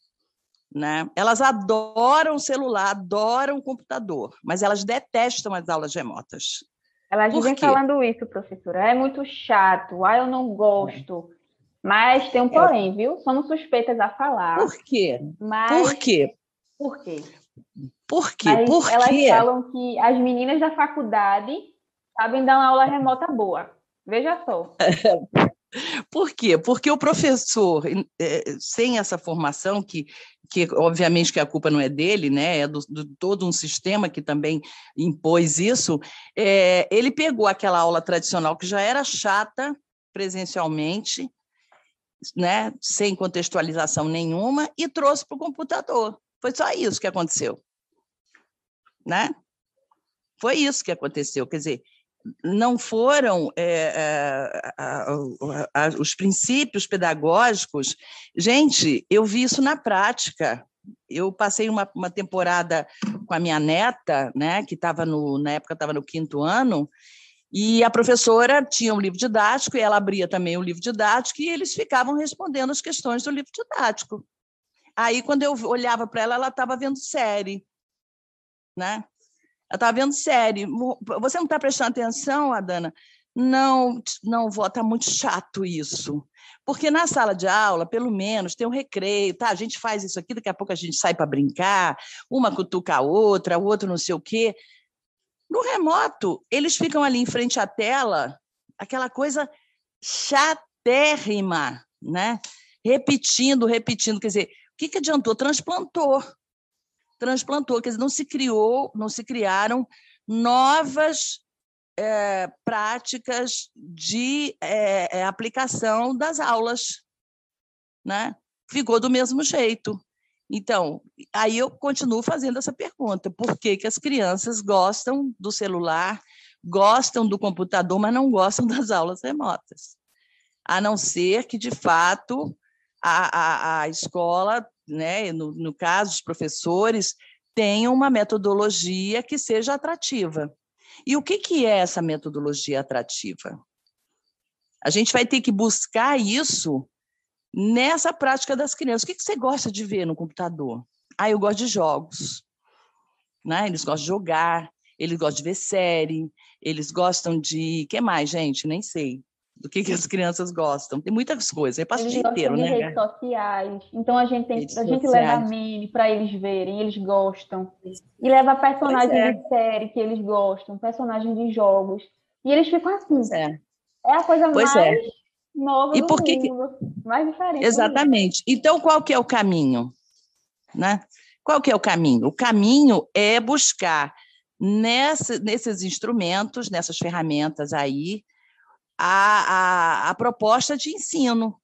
Né? Elas adoram o celular, adoram o computador, mas elas detestam as aulas remotas. Elas vivem falando isso, professora. É muito chato. Ah, eu não gosto. Mas tem um é. porém, viu? Somos suspeitas a falar. Por quê? Mas... Por quê? Por quê? Por quê? Mas Por elas quê? falam que as meninas da faculdade sabem dar uma aula remota boa. Veja só. Por quê? Porque o professor, é, sem essa formação, que, que obviamente que a culpa não é dele, né? é do, do todo um sistema que também impôs isso, é, ele pegou aquela aula tradicional que já era chata presencialmente, né? sem contextualização nenhuma, e trouxe para o computador. Foi só isso que aconteceu. Né? Foi isso que aconteceu. Quer dizer, não foram é, é, os princípios pedagógicos. Gente, eu vi isso na prática. Eu passei uma, uma temporada com a minha neta, né, que estava na época estava no quinto ano, e a professora tinha um livro didático e ela abria também o livro didático e eles ficavam respondendo as questões do livro didático. Aí, quando eu olhava para ela, ela estava vendo série, né? Ela estava vendo série. Você não está prestando atenção, Adana? Não, não vou, está muito chato isso. Porque na sala de aula, pelo menos, tem um recreio, tá? A gente faz isso aqui, daqui a pouco a gente sai para brincar, uma cutuca a outra, o outro não sei o quê. No remoto, eles ficam ali em frente à tela, aquela coisa chatérrima, né? Repetindo, repetindo. Quer dizer, que, que adiantou? Transplantou transplantou, quer dizer, não se criou, não se criaram novas é, práticas de é, aplicação das aulas, né? Ficou do mesmo jeito. Então, aí eu continuo fazendo essa pergunta: por que, que as crianças gostam do celular, gostam do computador, mas não gostam das aulas remotas? A não ser que, de fato, a, a, a escola né, no, no caso, os professores, tenham uma metodologia que seja atrativa. E o que, que é essa metodologia atrativa? A gente vai ter que buscar isso nessa prática das crianças. O que, que você gosta de ver no computador? Ah, eu gosto de jogos. Né? Eles gostam de jogar, eles gostam de ver série, eles gostam de. Que mais, gente? Nem sei do que, que as crianças gostam. Tem muitas coisas, eu passo eles o dia inteiro, de né? redes sociais. Então a gente tem, redes a gente sociais. leva meme para eles verem, eles gostam. E leva personagens é. de série que eles gostam, personagens de jogos. E eles ficam assim. É. é a coisa pois mais é. nova e do por que mundo, mais diferente. Exatamente. Então qual que é o caminho, né? Qual que é o caminho? O caminho é buscar nessa, nesses instrumentos, nessas ferramentas aí, a, a, a proposta de ensino.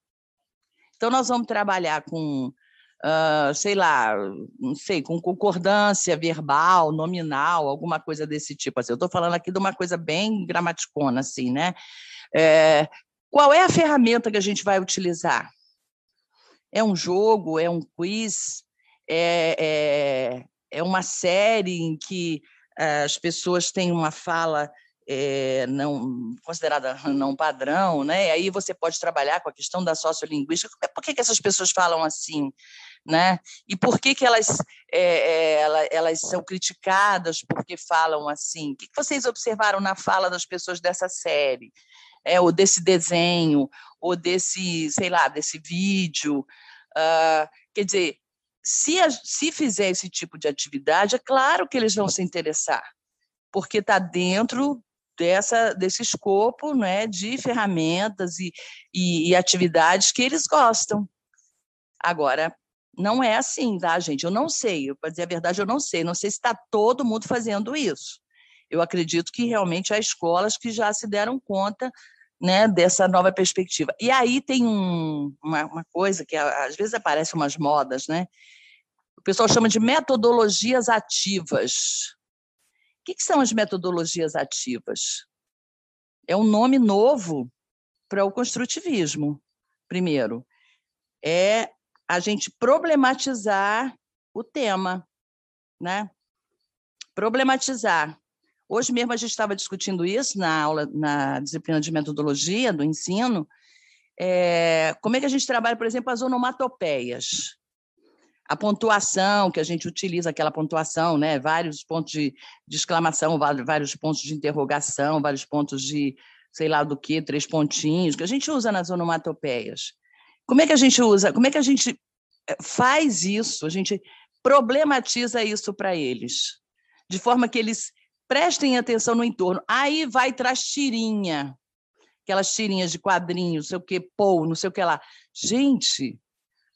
Então, nós vamos trabalhar com, uh, sei lá, não sei, com concordância verbal, nominal, alguma coisa desse tipo. Assim. Eu estou falando aqui de uma coisa bem gramaticona, assim, né? É, qual é a ferramenta que a gente vai utilizar? É um jogo? É um quiz? É, é, é uma série em que uh, as pessoas têm uma fala é, não considerada não padrão, né? Aí você pode trabalhar com a questão da sociolinguística. Por que, que essas pessoas falam assim, né? E por que, que elas, é, elas, elas são criticadas porque falam assim? O que, que vocês observaram na fala das pessoas dessa série? É, ou desse desenho, ou desse, sei lá, desse vídeo. Uh, quer dizer, se, a, se fizer esse tipo de atividade, é claro que eles vão se interessar, porque está dentro dessa, desse escopo né, de ferramentas e, e, e atividades que eles gostam. Agora, não é assim, tá, gente? Eu não sei, para dizer a verdade, eu não sei. Não sei se está todo mundo fazendo isso. Eu acredito que realmente há escolas que já se deram conta né, dessa nova perspectiva. E aí tem um, uma, uma, coisa que às vezes aparece umas modas, né? O pessoal chama de metodologias ativas. Que, que são as metodologias ativas? É um nome novo para o construtivismo, primeiro. É a gente problematizar o tema, né? Problematizar. Hoje mesmo a gente estava discutindo isso na aula, na disciplina de metodologia do ensino. É, como é que a gente trabalha, por exemplo, as onomatopeias? A pontuação, que a gente utiliza aquela pontuação, né? vários pontos de, de exclamação, vários pontos de interrogação, vários pontos de sei lá do que, três pontinhos, que a gente usa nas onomatopeias. Como é que a gente usa? Como é que a gente eh, faz isso? A gente problematiza isso para eles, de forma que eles prestem atenção no entorno. Aí vai traz tirinha, aquelas tirinhas de quadrinhos, não sei o que, pou, não sei o que lá. Gente,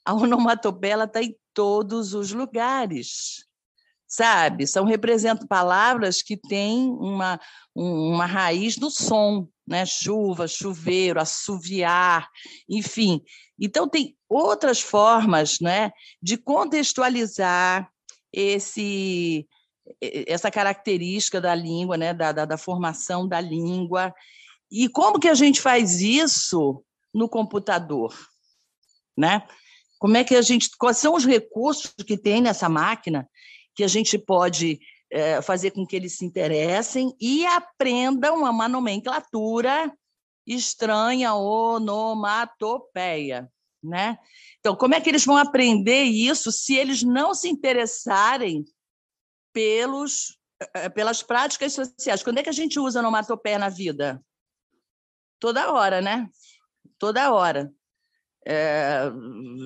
a onomatopeia está em todos os lugares, sabe? São representam palavras que têm uma, uma raiz no som, né? Chuva, chuveiro, assoviar, enfim. Então tem outras formas, né, de contextualizar esse essa característica da língua, né, da, da, da, formação da língua. E como que a gente faz isso no computador? Né? Como é que a gente. Quais são os recursos que tem nessa máquina que a gente pode é, fazer com que eles se interessem e aprendam uma nomenclatura estranha, onomatopeia? Né? Então, como é que eles vão aprender isso se eles não se interessarem pelos, eh, pelas práticas sociais. Quando é que a gente usa onomatopeia na vida? Toda hora, né? Toda hora. É,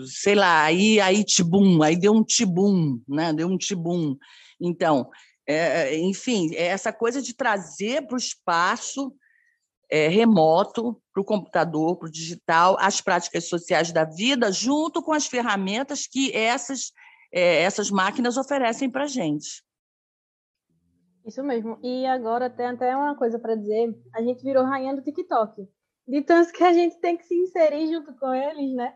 sei lá, aí, aí tibum, aí deu um tibum, né? Deu um tibum. Então, é, enfim, é essa coisa de trazer para o espaço é, remoto, para o computador, para o digital, as práticas sociais da vida, junto com as ferramentas que essas, é, essas máquinas oferecem para a gente. Isso mesmo. E agora tem até uma coisa para dizer. A gente virou rainha do TikTok. De tanto que a gente tem que se inserir junto com eles, né?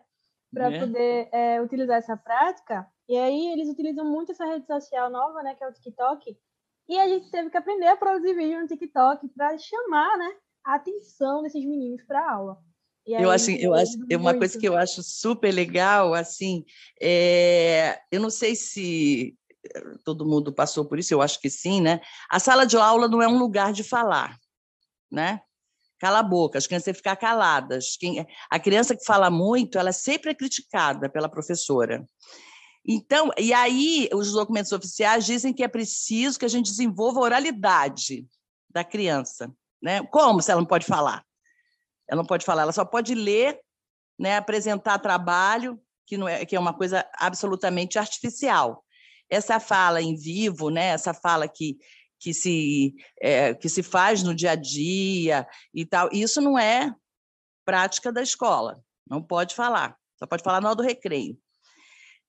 Para é. poder é, utilizar essa prática. E aí eles utilizam muito essa rede social nova, né? Que é o TikTok. E a gente teve que aprender a produzir vídeo no TikTok para chamar, né? A atenção desses meninos para a aula. Aí, eu acho, eu acho, é uma coisa que eu acho super legal, assim, é, eu não sei se todo mundo passou por isso, eu acho que sim, né? A sala de aula não é um lugar de falar, né? Cala a boca, as crianças têm que ficar caladas. Quem, a criança que fala muito, ela sempre é criticada pela professora. Então, e aí os documentos oficiais dizem que é preciso que a gente desenvolva a oralidade da criança, né? Como se ela não pode falar? Ela não pode falar, ela só pode ler, né, apresentar trabalho, que não é que é uma coisa absolutamente artificial essa fala em vivo, né? essa fala que, que, se, é, que se faz no dia a dia e tal, isso não é prática da escola, não pode falar, só pode falar na hora do recreio.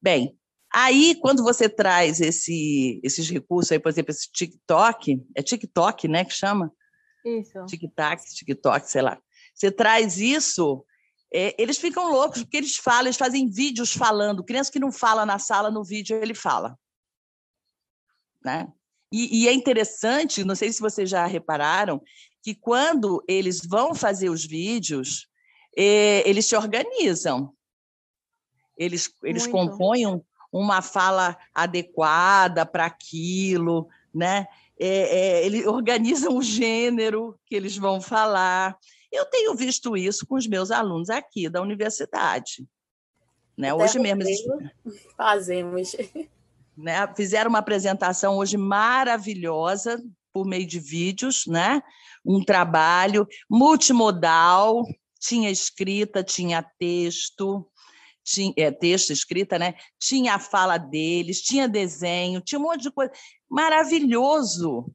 Bem, aí quando você traz esse, esses recursos aí, por exemplo, esse TikTok, é TikTok, né, que chama? Isso. TikTok, TikTok, sei lá. Você traz isso, é, eles ficam loucos, porque eles falam, eles fazem vídeos falando. Criança que não fala na sala, no vídeo ele fala. Né? E, e, é interessante, não sei se vocês já repararam, que quando eles vão fazer os vídeos, eh, eles se organizam. Eles, eles compõem uma fala adequada para aquilo, né? É, é, eles organizam o gênero que eles vão falar. Eu tenho visto isso com os meus alunos aqui da universidade. Né? Hoje mesmo. Fazemos. Né? Fizeram uma apresentação hoje maravilhosa por meio de vídeos, né? Um trabalho multimodal, tinha escrita, tinha texto, tinha é, texto, escrita, né? Tinha a fala deles, tinha desenho, tinha um monte de coisa. Maravilhoso!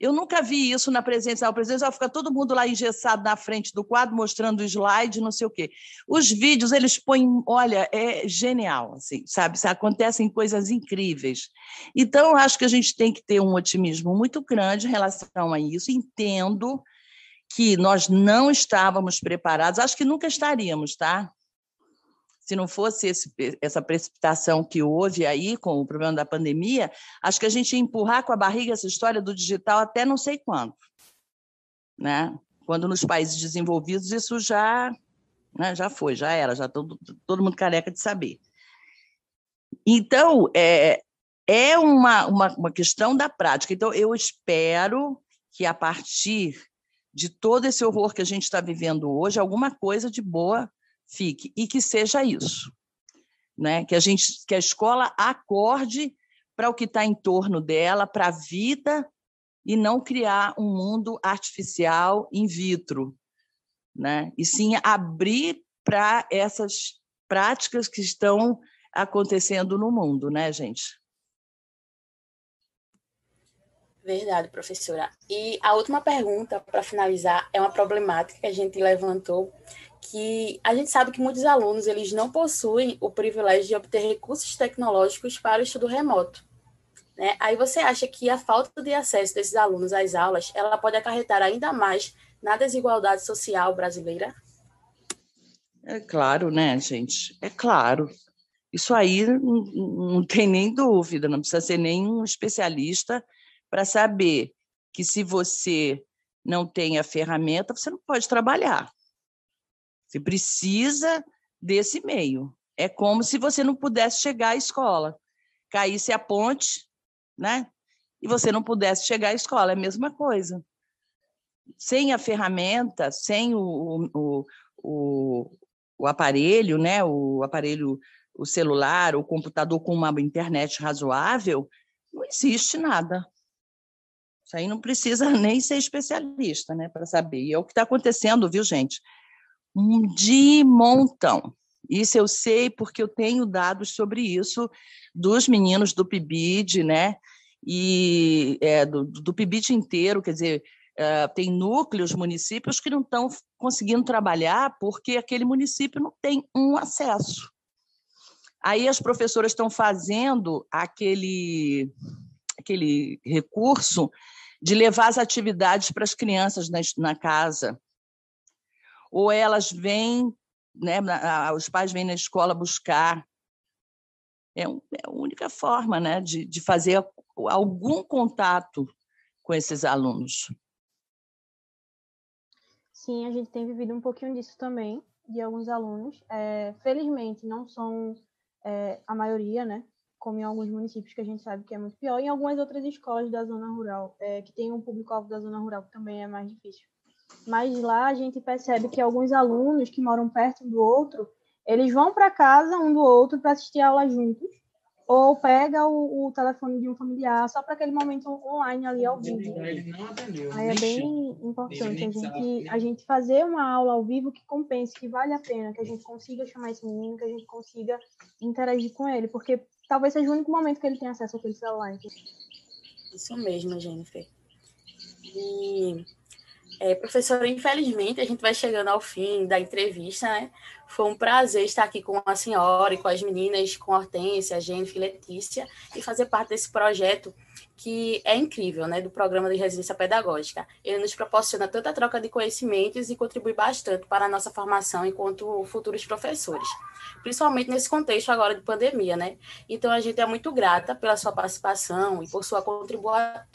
Eu nunca vi isso na presencial. Presencial fica todo mundo lá engessado na frente do quadro, mostrando o slide, não sei o quê. Os vídeos, eles põem, olha, é genial, assim, sabe? Acontecem coisas incríveis. Então, acho que a gente tem que ter um otimismo muito grande em relação a isso. Entendo que nós não estávamos preparados, acho que nunca estaríamos, tá? Se não fosse esse, essa precipitação que houve aí com o problema da pandemia, acho que a gente ia empurrar com a barriga essa história do digital até não sei quando. Né? Quando nos países desenvolvidos isso já, né, já foi, já era, já todo, todo mundo careca de saber. Então, é, é uma, uma, uma questão da prática. Então, eu espero que, a partir de todo esse horror que a gente está vivendo hoje, alguma coisa de boa fique e que seja isso, né? Que a gente, que a escola acorde para o que está em torno dela, para a vida e não criar um mundo artificial in vitro, né? E sim abrir para essas práticas que estão acontecendo no mundo, né, gente? Verdade, professora. E a última pergunta, para finalizar, é uma problemática que a gente levantou que a gente sabe que muitos alunos eles não possuem o privilégio de obter recursos tecnológicos para o estudo remoto. Né? Aí você acha que a falta de acesso desses alunos às aulas ela pode acarretar ainda mais na desigualdade social brasileira? É claro, né, gente? É claro. Isso aí não, não tem nem dúvida, não precisa ser nenhum especialista para saber que se você não tem a ferramenta, você não pode trabalhar. Você precisa desse meio. É como se você não pudesse chegar à escola. Caísse a ponte, né? E você não pudesse chegar à escola. É a mesma coisa. Sem a ferramenta, sem o, o, o, o aparelho, né? O aparelho, o celular, o computador com uma internet razoável, não existe nada. Isso aí não precisa nem ser especialista, né, para saber. E é o que está acontecendo, viu, gente? De montão. Isso eu sei porque eu tenho dados sobre isso dos meninos do PIBID, né? E é, do, do PIBID inteiro, quer dizer, é, tem núcleos, municípios que não estão conseguindo trabalhar porque aquele município não tem um acesso. Aí as professoras estão fazendo aquele, aquele recurso de levar as atividades para as crianças na, na casa ou elas vêm, né, os pais vêm na escola buscar. É, é a única forma né, de, de fazer algum contato com esses alunos. Sim, a gente tem vivido um pouquinho disso também, de alguns alunos. É, felizmente, não são é, a maioria, né? Como em alguns municípios que a gente sabe que é muito pior, em algumas outras escolas da zona rural, é, que tem um público-alvo da zona rural que também é mais difícil. Mas lá a gente percebe que alguns alunos que moram perto um do outro, eles vão para casa um do outro para assistir a aula juntos, ou pega o, o telefone de um familiar só para aquele momento online ali ao vivo. Aí é bem importante a gente, a gente fazer uma aula ao vivo que compense, que vale a pena, que a gente consiga chamar esse menino, que a gente consiga interagir com ele, porque talvez seja o único momento que ele tenha acesso àquele celular. Isso mesmo, Jennifer. E é, professora, infelizmente, a gente vai chegando ao fim da entrevista, né? Foi um prazer estar aqui com a senhora e com as meninas, com a Hortência, a Jennifer e Letícia, e fazer parte desse projeto que é incrível, né, do programa de residência pedagógica. Ele nos proporciona tanta troca de conhecimentos e contribui bastante para a nossa formação enquanto futuros professores, principalmente nesse contexto agora de pandemia, né? Então a gente é muito grata pela sua participação e por sua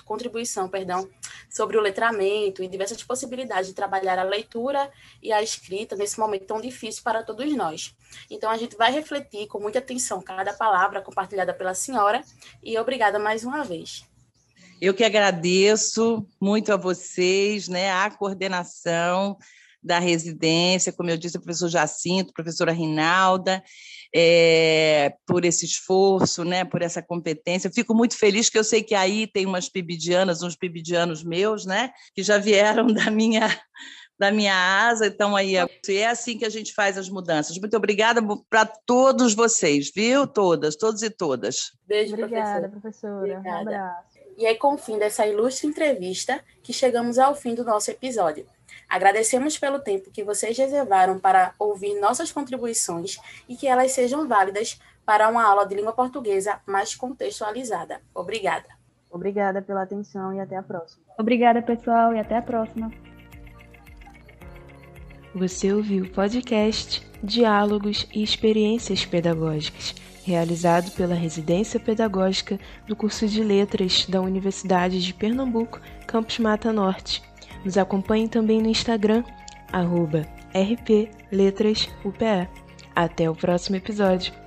contribuição, perdão, sobre o letramento e diversas possibilidades de trabalhar a leitura e a escrita nesse momento tão difícil para todos nós. Então a gente vai refletir com muita atenção cada palavra compartilhada pela senhora e obrigada mais uma vez. Eu que agradeço muito a vocês, né, a coordenação da residência, como eu disse, o professor Jacinto, professora Rinalda, é, por esse esforço, né, por essa competência. Fico muito feliz que eu sei que aí tem umas pibidianas, uns pibidianos meus, né, que já vieram da minha da minha asa, então aí é assim que a gente faz as mudanças. Muito obrigada para todos vocês, viu? Todas, todos e todas. Beijo, obrigada, professora. Obrigada. Um abraço. E é com o fim dessa ilustre entrevista que chegamos ao fim do nosso episódio. Agradecemos pelo tempo que vocês reservaram para ouvir nossas contribuições e que elas sejam válidas para uma aula de língua portuguesa mais contextualizada. Obrigada. Obrigada pela atenção e até a próxima. Obrigada, pessoal, e até a próxima. Você ouviu o podcast Diálogos e Experiências Pedagógicas, realizado pela Residência Pedagógica do curso de Letras da Universidade de Pernambuco, Campus Mata Norte. Nos acompanhe também no Instagram, rpletrasupe. Até o próximo episódio.